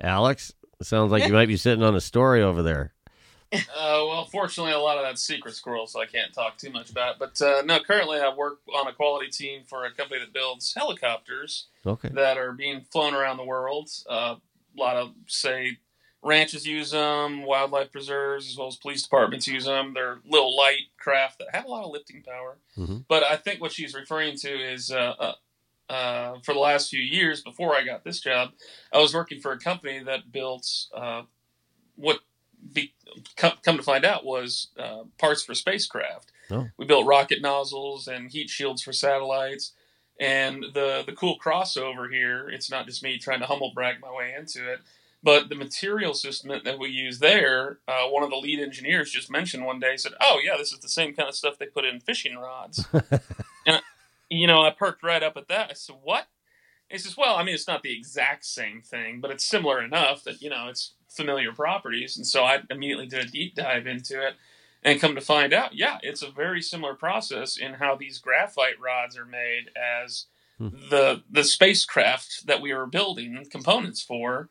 Alex, sounds like you might be sitting on a story over there. Uh, well, fortunately, a lot of that's secret squirrel, so I can't talk too much about it. But uh, no, currently I work on a quality team for a company that builds helicopters okay. that are being flown around the world. Uh, a lot of, say, ranches use them, wildlife preserves, as well as police departments use them. They're little light craft that have a lot of lifting power. Mm-hmm. But I think what she's referring to is uh, uh for the last few years before I got this job, I was working for a company that built uh, what be, come, come, to find out was uh, parts for spacecraft. Oh. We built rocket nozzles and heat shields for satellites. And the the cool crossover here, it's not just me trying to humble brag my way into it, but the material system that, that we use there, uh, one of the lead engineers just mentioned one day, said, "Oh yeah, this is the same kind of stuff they put in fishing rods." you know, I perked right up at that. I said, "What?" He says, "Well, I mean, it's not the exact same thing, but it's similar enough that you know it's familiar properties." And so I immediately did a deep dive into it, and come to find out, yeah, it's a very similar process in how these graphite rods are made as hmm. the the spacecraft that we were building components for.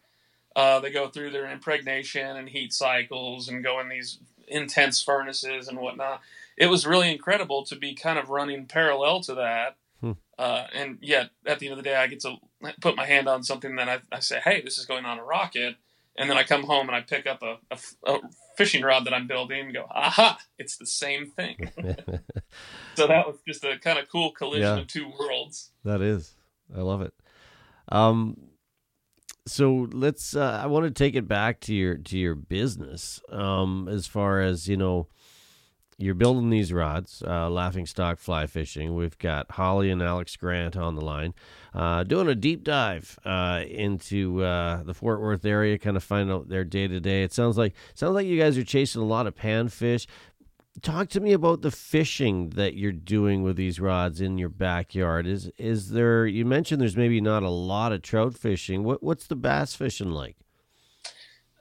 Uh, they go through their impregnation and heat cycles and go in these intense furnaces and whatnot. It was really incredible to be kind of running parallel to that. Hmm. Uh, and yet, at the end of the day, I get to put my hand on something that I, I say, hey, this is going on a rocket. And then I come home and I pick up a, a, a fishing rod that I'm building and go, aha, it's the same thing. so that was just a kind of cool collision Yeah. of two worlds. That is, I love it. Um, so let's. Uh, I want to take it back to your to your business. Um, as far as you know, you're building these rods, uh, laughing stock fly fishing. We've got Holly and Alex Grant on the line, uh, doing a deep dive uh, into uh, the Fort Worth area, kind of find out their day to day. It sounds like sounds like you guys are chasing a lot of panfish. Talk to me about the fishing that you're doing with these rods in your backyard. Is is there? You mentioned there's maybe not a lot of trout fishing. What what's the bass fishing like?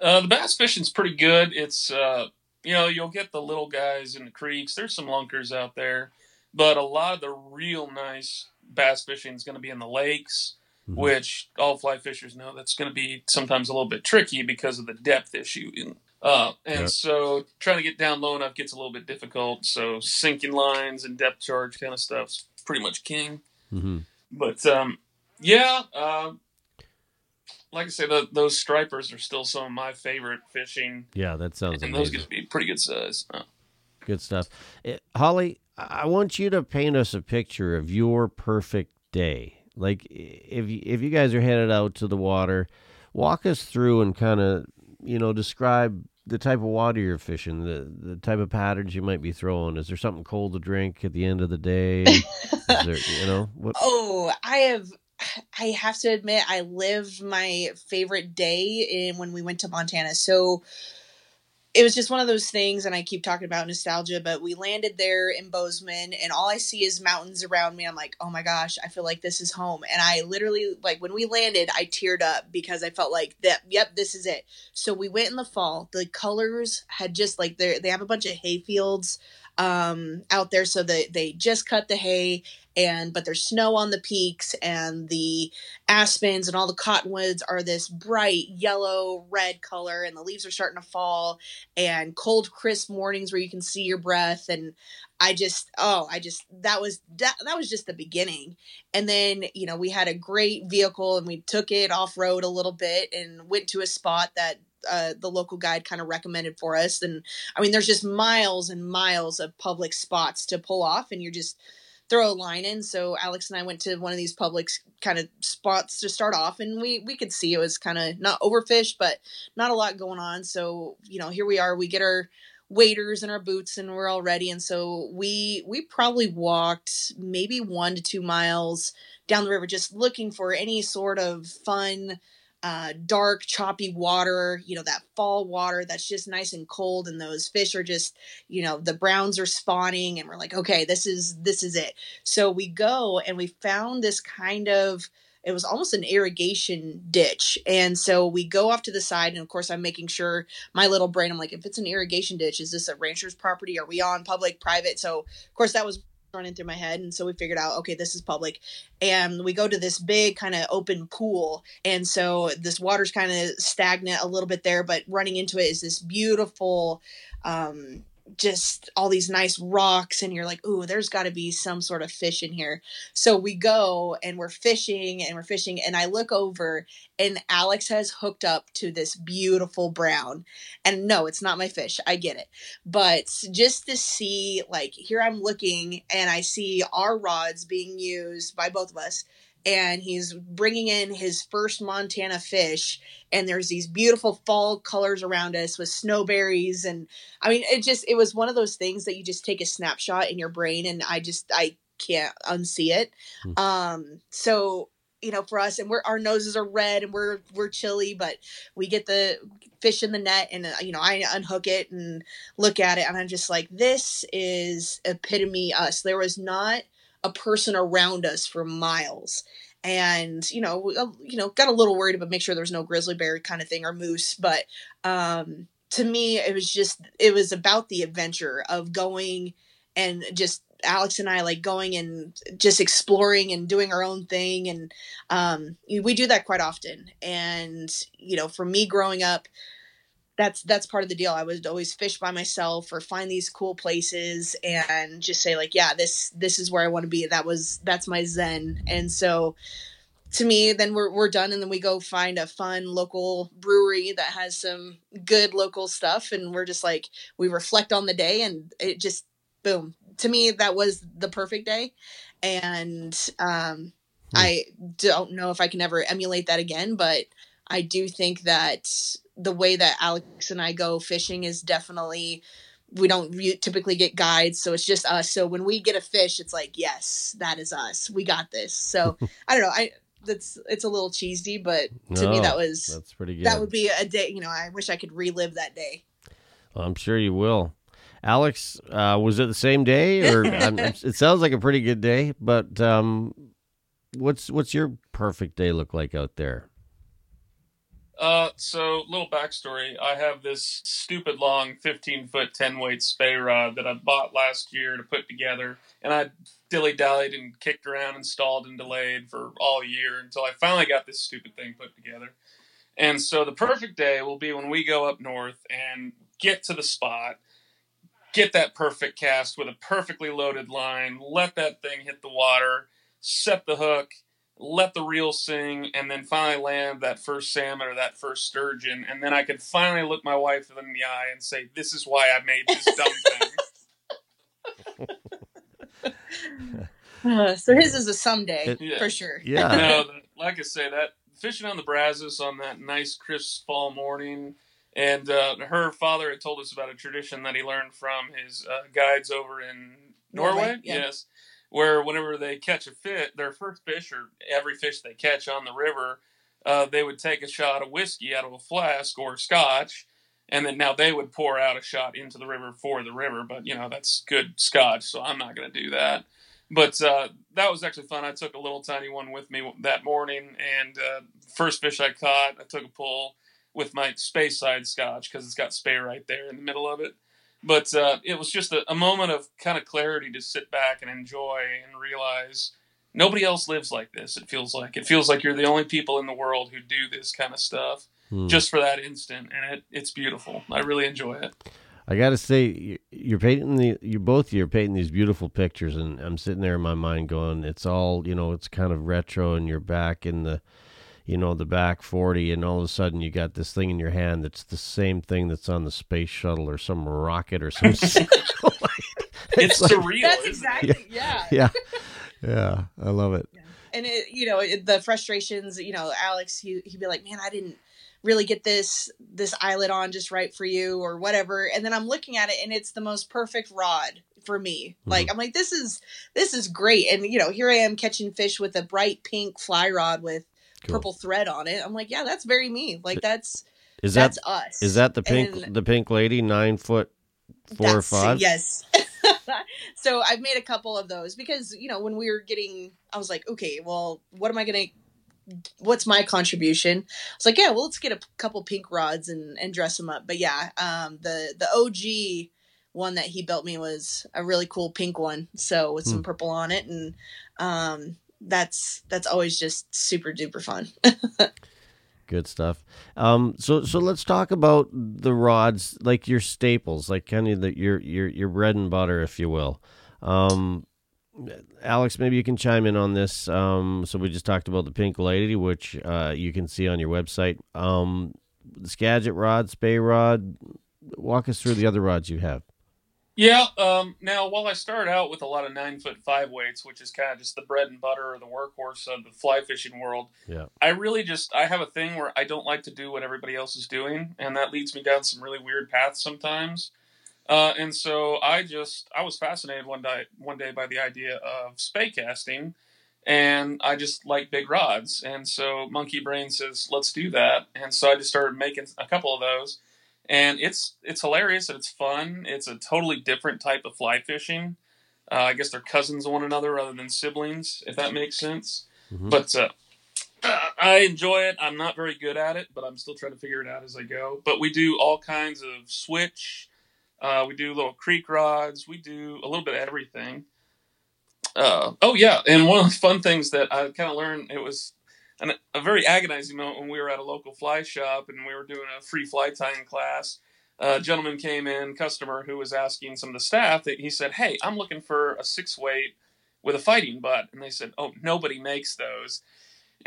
Uh, the bass fishing's pretty good. It's uh, you know you'll get the little guys in the creeks. There's some lunkers out there, but a lot of the real nice bass fishing is going to be in the lakes, Mhm. which all fly fishers know that's going to be sometimes a little bit tricky because of the depth issue. In, uh, and Yeah. so trying to get down low enough gets a little bit difficult. So sinking lines and depth charge kind of stuff's pretty much king. Mm-hmm. But um, yeah, uh, like I say, the, those stripers are still some of my favorite fishing, Yeah, that sounds and those amazing. get to be pretty good size. Uh, Good stuff. Eh, Holly, I I want you to paint us a picture of your perfect day. Like if you, if you guys are headed out to the water, walk us through and kind of you know describe the type of water you're fishing, the the type of patterns you might be throwing. Is there something cold to drink at the end of the day? Is there, you know what? Oh, I have. I have to admit, I live my favorite day in when we went to Montana. So it was just one of those things, and I keep talking about nostalgia. But we landed there in Bozeman, and all I see is mountains around me. I'm like, oh my gosh, I feel like this is home. And I literally, like, when we landed, I teared up because I felt like that. Yep, this is it. So we went in the fall. The colors had just like they they have a bunch of hay fields um out there so they they just cut the hay and but there's snow on the peaks and the aspens and all the cottonwoods are this bright yellow red color and the leaves are starting to fall and cold crisp mornings where you can see your breath and i just oh i just that was that, that was just the beginning. And then you know we had a great vehicle and we took it off road a little bit and went to a spot that uh, the local guide kind of recommended for us and i mean there's just miles and miles of public spots to pull off and you're just throw a line in. So Alex and I went to one of these public kind of spots to start off, and we we could see it was kind of not overfished, but not a lot going on. So you know, here we are. We get our waders and our boots, and we're all ready. And so we we probably walked maybe one to two miles down the river, just looking for any sort of fun uh, dark, choppy water, you know, that fall water that's just nice and cold, and those fish are just, you know, the browns are spawning, and we're like, okay, this is this is it. So we go and we found this kind of it was almost an irrigation ditch. And so we go off to the side, and of course, I'm making sure my little brain, I'm like, if it's an irrigation ditch, is this a rancher's property? Are we on public, private? So, of course, that was running through my head. And so we figured out, okay, this is public. And we go to this big kind of open pool. And so this water's kind of stagnant a little bit there, but running into it is this beautiful, um, just all these nice rocks and you're like ooh there's got to be some sort of fish in here. So we go and we're fishing and we're fishing and i look over and alex has hooked up to this beautiful brown. And no it's not my fish. I get it. But just to see like here i'm looking and i see our rods being used by both of us and he's bringing in his first Montana fish. And there's these beautiful fall colors around us with snowberries. And I mean, it just, it was one of those things that you just take a snapshot in your brain and I just, I can't unsee it. Hmm. Um, so, you know, for us, and we're, our noses are red and we're, we're chilly, but we get the fish in the net and, uh, you know, I unhook it and look at it. And I'm just like, this is epitome us. There was not, a person around us for miles and you know you know got a little worried about make sure there's no grizzly bear kind of thing or moose but um to me it was just it was about the adventure of going and just Alex and I like going and just exploring and doing our own thing. And um, we do that quite often. And, you know, for me growing up, that's that's part of the deal. I would always fish by myself or find these cool places and just say like, yeah, this this is where I want to be. That was that's my zen. And so to me, then we're we're done and then we go find a fun local brewery that has some good local stuff and we're just like we reflect on the day and it just boom. To me that was the perfect day. And um hmm. I don't know if I can ever emulate that again, but I do think that the way that Alex and I go fishing is definitely we don't typically get guides so it's just us. So when we get a fish it's like yes that is us. We got this. So i don't know i that's it's a little cheesy but to no, me that was that's pretty good that would be a day you know i wish i could relive that day. Well, i'm sure you will. Alex uh, was it the same day? Or it sounds like a pretty good day but um, what's what's your perfect day look like out there uh, so little backstory. I have this stupid long 15 foot 10 weight Spey rod that I bought last year to put together, and I dilly dallied and kicked around and stalled and delayed for all year until I finally got this stupid thing put together. And so the perfect day will be when we go up north and get to the spot, get that perfect cast with a perfectly loaded line, let that thing hit the water, set the hook, let the reel sing, and then finally land that first salmon or that first sturgeon, and then I could finally look my wife in the eye and say, "This is why I made this dumb thing." uh, so his is a someday yeah. for sure. Yeah. no, like I say, that fishing on the Brazos on that nice crisp fall morning. And uh, her father had told us about a tradition that he learned from his uh, guides over in Norway. Norway yeah. Yes where whenever they catch a fish, their first fish or every fish they catch on the river, uh, they would take a shot of whiskey out of a flask or scotch, and then now they would pour out a shot into the river for the river. But you know that's good scotch, so I'm not going to do that. But uh, that was actually fun. I took a little tiny one with me that morning, and uh, first fish I caught, I took a pull with my Speyside scotch because it's got Spey right there in the middle of it but uh, it was just a, a, moment of kind of clarity to sit back and enjoy and realize nobody else lives like this. It feels like it feels like you're the only people in the world who do this kind of stuff hmm. just for that instant, and it, it's beautiful. I really enjoy it. I got to say, you're painting the you both you're painting these beautiful pictures, and I'm sitting there in my mind going, it's all you know, it's kind of retro, and you're back in the you know, the back 40, and all of a sudden you got this thing in your hand that's the same thing that's on the space shuttle or some rocket or some. it's, it's like, surreal. That's exactly, yeah. Yeah. Yeah. yeah I love it. Yeah. And, it, you know, it, the frustrations, you know, Alex, he, he'd be like, man, I didn't really get this this eyelet on just right for you or whatever and then i'm looking at it and it's the most perfect rod for me mm-hmm. like i'm like this is this is great and you know here i am catching fish with a bright pink fly rod with cool. purple thread on it. I'm like, yeah, that's very me. Like that's is that's that, us. Is that the pink and the pink lady nine foot four or five? Yes. so I've made a couple of those because you know when we were getting, I was like, okay, well, what am I gonna? What's my contribution? I was like, yeah, well, let's get a couple pink rods and and dress them up. But yeah, um, the the OG one that he built me was a really cool pink one, so with some hmm. purple on it, and um, that's that's always just super duper fun. Good stuff. Um, so so let's talk about the rods, like your staples, like kind of the, your your your bread and butter, if you will. Um, Alex, maybe you can chime in on this. Um, so we just talked about the Pink Lady, which uh, you can see on your website. Um, the Skagit rod, Spey rod. Walk us through the other rods you have. Yeah. Um, now, while I started out with a lot of nine foot five weights, which is kind of just the bread and butter or the workhorse of the fly fishing world, yeah, I really just I have a thing where I don't like to do what everybody else is doing, and that leads me down some really weird paths sometimes. Uh, and so I just I was fascinated one day one day by the idea of Spey casting, and I just like big rods, and so Monkey Brain says let's do that, and so I just started making a couple of those and it's it's hilarious and it's fun. It's a totally different type of fly fishing. Uh, I guess they're cousins of one another rather than siblings, if that makes sense. Mm-hmm. But uh, I enjoy it. I'm not very good at it, but I'm still trying to figure it out as I go. But we do all kinds of switch. Uh, we do little creek rods. We do a little bit of everything. Uh, oh yeah, and one of the fun things that I kind of learned it was an, a very agonizing moment when we were at a local fly shop and we were doing a free fly tying class. A gentleman came in, customer who was asking some of the staff that he said, "Hey, I'm looking for a six weight with a fighting butt," and they said, "Oh, nobody makes those."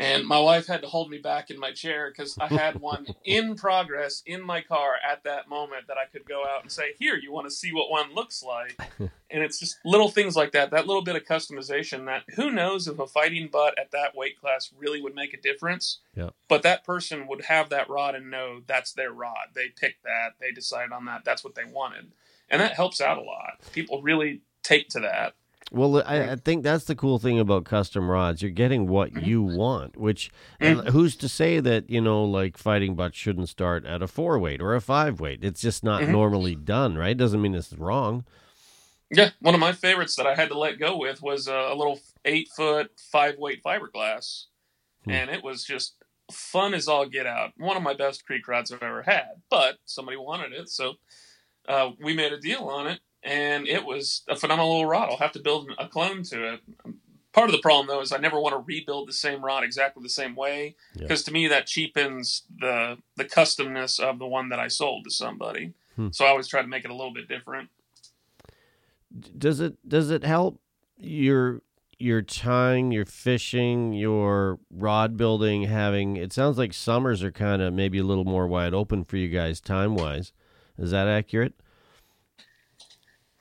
And my wife had to hold me back in my chair because I had one in progress in my car at that moment that I could go out and say, Here, you want to see what one looks like? And it's just little things like that, that little bit of customization that who knows if a fighting butt at that weight class really would make a difference. Yeah. But that person would have that rod and know that's their rod. They picked that, they decided on that, that's what they wanted. And that helps out a lot. People really take to that. Well, I, I think that's the cool thing about custom rods. You're getting what Mm-hmm. you want, which who's to say that, you know, like fighting butts shouldn't start at a four weight or a five weight? It's just not Mhm. normally done, right? Doesn't mean it's wrong. Yeah, one of my favorites that I had to let go with was a, a little eight foot, five weight fiberglass. Hmm. And it was just fun as all get out. One of my best creek rods I've ever had, but somebody wanted it. So uh, we made a deal on it, and it was a phenomenal little rod. I'll have to build a clone to it. Part of the problem, though, is I never want to rebuild the same rod exactly the same way Yeah. because to me that cheapens the the customness of the one that I sold to somebody. Hmm. So I always try to make it a little bit different. Does it does it help your your tying, your fishing, your rod building having it sounds like summers are kind of maybe a little more wide open for you guys time wise. Is that accurate?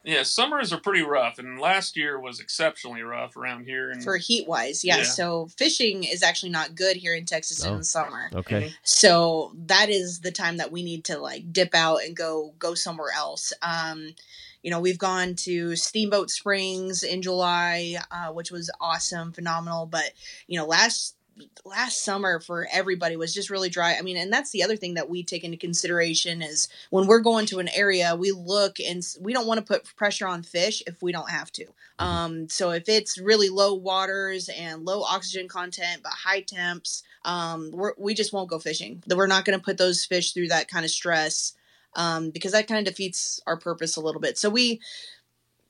Yeah, summers are pretty rough, and last year was exceptionally rough around here. And for heat wise. Yeah, Yeah. So fishing is actually not good here in Texas Oh. in the summer. Okay. So that is the time that we need to like dip out and go go somewhere else. Um, you know, we've gone to Steamboat Springs in July, uh, which was awesome, phenomenal. But you know, last last summer for everybody was just really dry. I mean, and that's the other thing that we take into consideration is when we're going to an area, we look and we don't want to put pressure on fish if we don't have to. Um, so if it's really low waters and low oxygen content but high temps, um, we're, we just won't go fishing. We're not going to put those fish through that kind of stress um, because that kind of defeats our purpose a little bit. So we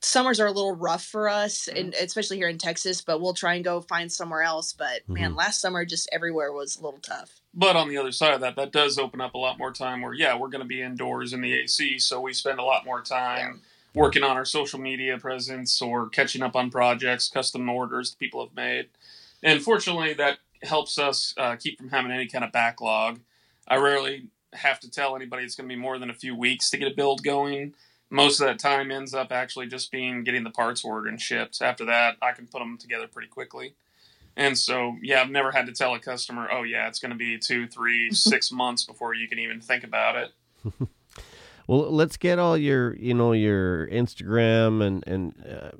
summers are a little rough for us, and especially here in Texas. But we'll try and go find somewhere else. But man, last summer just everywhere was a little tough. But on the other side of that, that does open up a lot more time where, yeah, we're going to be indoors in the AC, so we spend a lot more time working on our social media presence or catching up on projects, custom orders that people have made. And fortunately, that helps us uh, keep from having any kind of backlog. I rarely have to tell anybody it's going to be more than a few weeks to get a build going. Most of that time ends up actually just being getting the parts ordered and shipped. After that, I can put them together pretty quickly. And so, yeah, I've never had to tell a customer, oh, yeah, it's going to be two, three, six months before you can even think about it. Well, let's get all your, you know, your Instagram and and uh,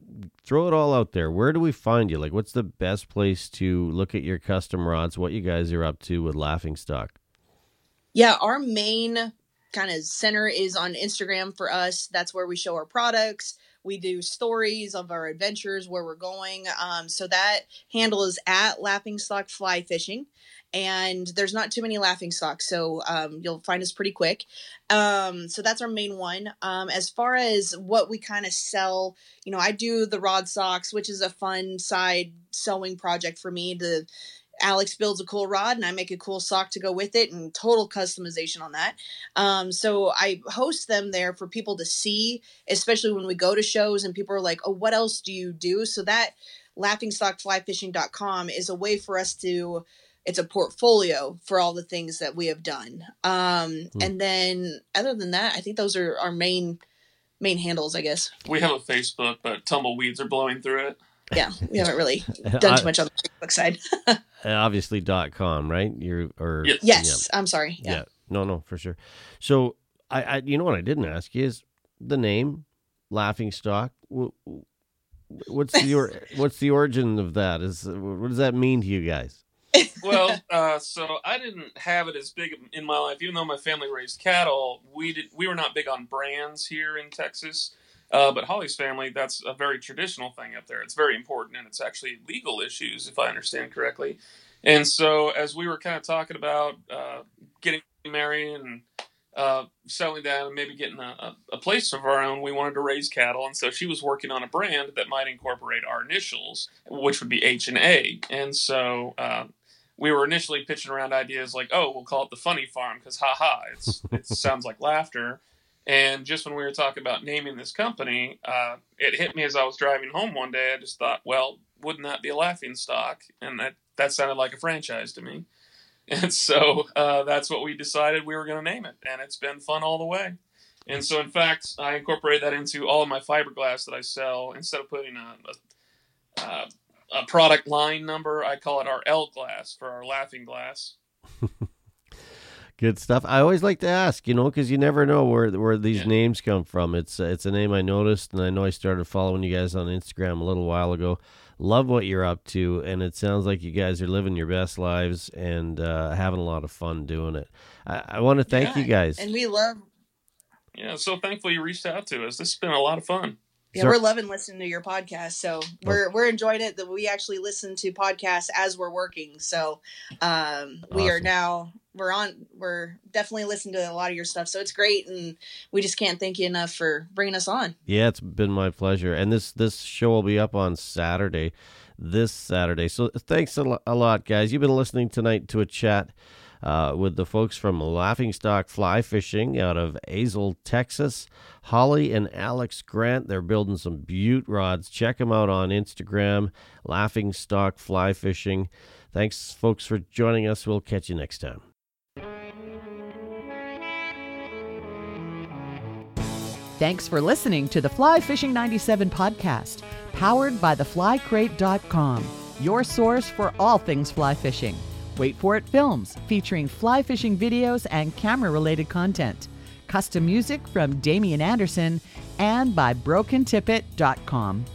throw it all out there. Where do we find you? Like, what's the best place to look at your custom rods? What you guys are up to with Laughing Stock? Yeah, our main kind of center is on Instagram for us. That's where we show our products. We do stories of our adventures, where we're going. Um, so that handle is at Laughing Stock Fly Fishing, and there's not too many Laughing Stocks, so um, you'll find us pretty quick. Um, so that's our main one. Um, as far as what we kind of sell, you know, I do the rod socks, which is a fun side sewing project for me to Alex builds a cool rod and I make a cool sock to go with it and total customization on that. Um, so I host them there for people to see, especially when we go to shows and people are like, oh, what else do you do? So that laughingstockflyfishing.com is a way for us to it's a portfolio for all the things that we have done. Um, and then other than that, I think those are our main main handles, I guess. We have a Facebook, but tumbleweeds are blowing through it. Yeah, we haven't really done too much on the Facebook side. Obviously dot com, right? You're or Yes. yes, I'm sorry. yeah. Yeah. No, no, for sure. So I, I, you know what I didn't ask you is the name Laughing Stock. wh- wh- What's the what's the origin of that? Is what does that mean to you guys? well, uh, so I didn't have it as big in my life, even though my family raised cattle. We did. We were not big on brands here in Texas. Uh, but Holly's family, that's a very traditional thing up there. It's very important, and it's actually legal issues, if I understand correctly. And so, as we were kind of talking about uh, getting married and uh, settling down and maybe getting a, a, place of our own, we wanted to raise cattle, and so she was working on a brand that might incorporate our initials, which would be H and A. And so uh, we were initially pitching around ideas like, "Oh, we'll call it the Funny Farm because, ha ha, it's it sounds like laughter." And just when we were talking about naming this company, uh, it hit me as I was driving home one day. I just thought, well, wouldn't that be a laughing stock? And that that sounded like a franchise to me. And so uh, that's what we decided we were going to name it. And it's been fun all the way. And so, in fact, I incorporate that into all of my fiberglass that I sell. Instead of putting a, a, a product line number, I call it our L glass for our laughing glass. Good stuff. I always like to ask, you know, because you never know where where these Yeah. names come from. It's uh, it's a name I noticed, and I know I started following you guys on Instagram a little while ago. Love what you're up to, and it sounds like you guys are living your best lives and uh, having a lot of fun doing it. I, I want to thank Yeah, you guys. And we love Yeah, so thankful you reached out to us. This has been a lot of fun. Yeah, So- we're loving listening to your podcast. So we're we're enjoying it that we actually listen to podcasts as we're working. So um, we are now we're on we're definitely listening to a lot of your stuff. So it's great, and we just can't thank you enough for bringing us on. Yeah, it's been my pleasure. And this this show will be up on Saturday, this Saturday. So thanks a, lo- a lot, guys. You've been listening tonight to a chat uh, with the folks from Laughing Stock Fly Fishing out of Azle, Texas. Holly and Alex Grant. They're building some butte rods. Check them out on Instagram. Laughing Stock Fly Fishing. Thanks, folks, for joining us. We'll catch you next time. Thanks for listening to the Fly Fishing 97 podcast, powered by theflycrate.com, your source for all things fly fishing. Wait for it films featuring fly fishing videos and camera related content. Custom music from Damion Anderson and by brokentippet.com.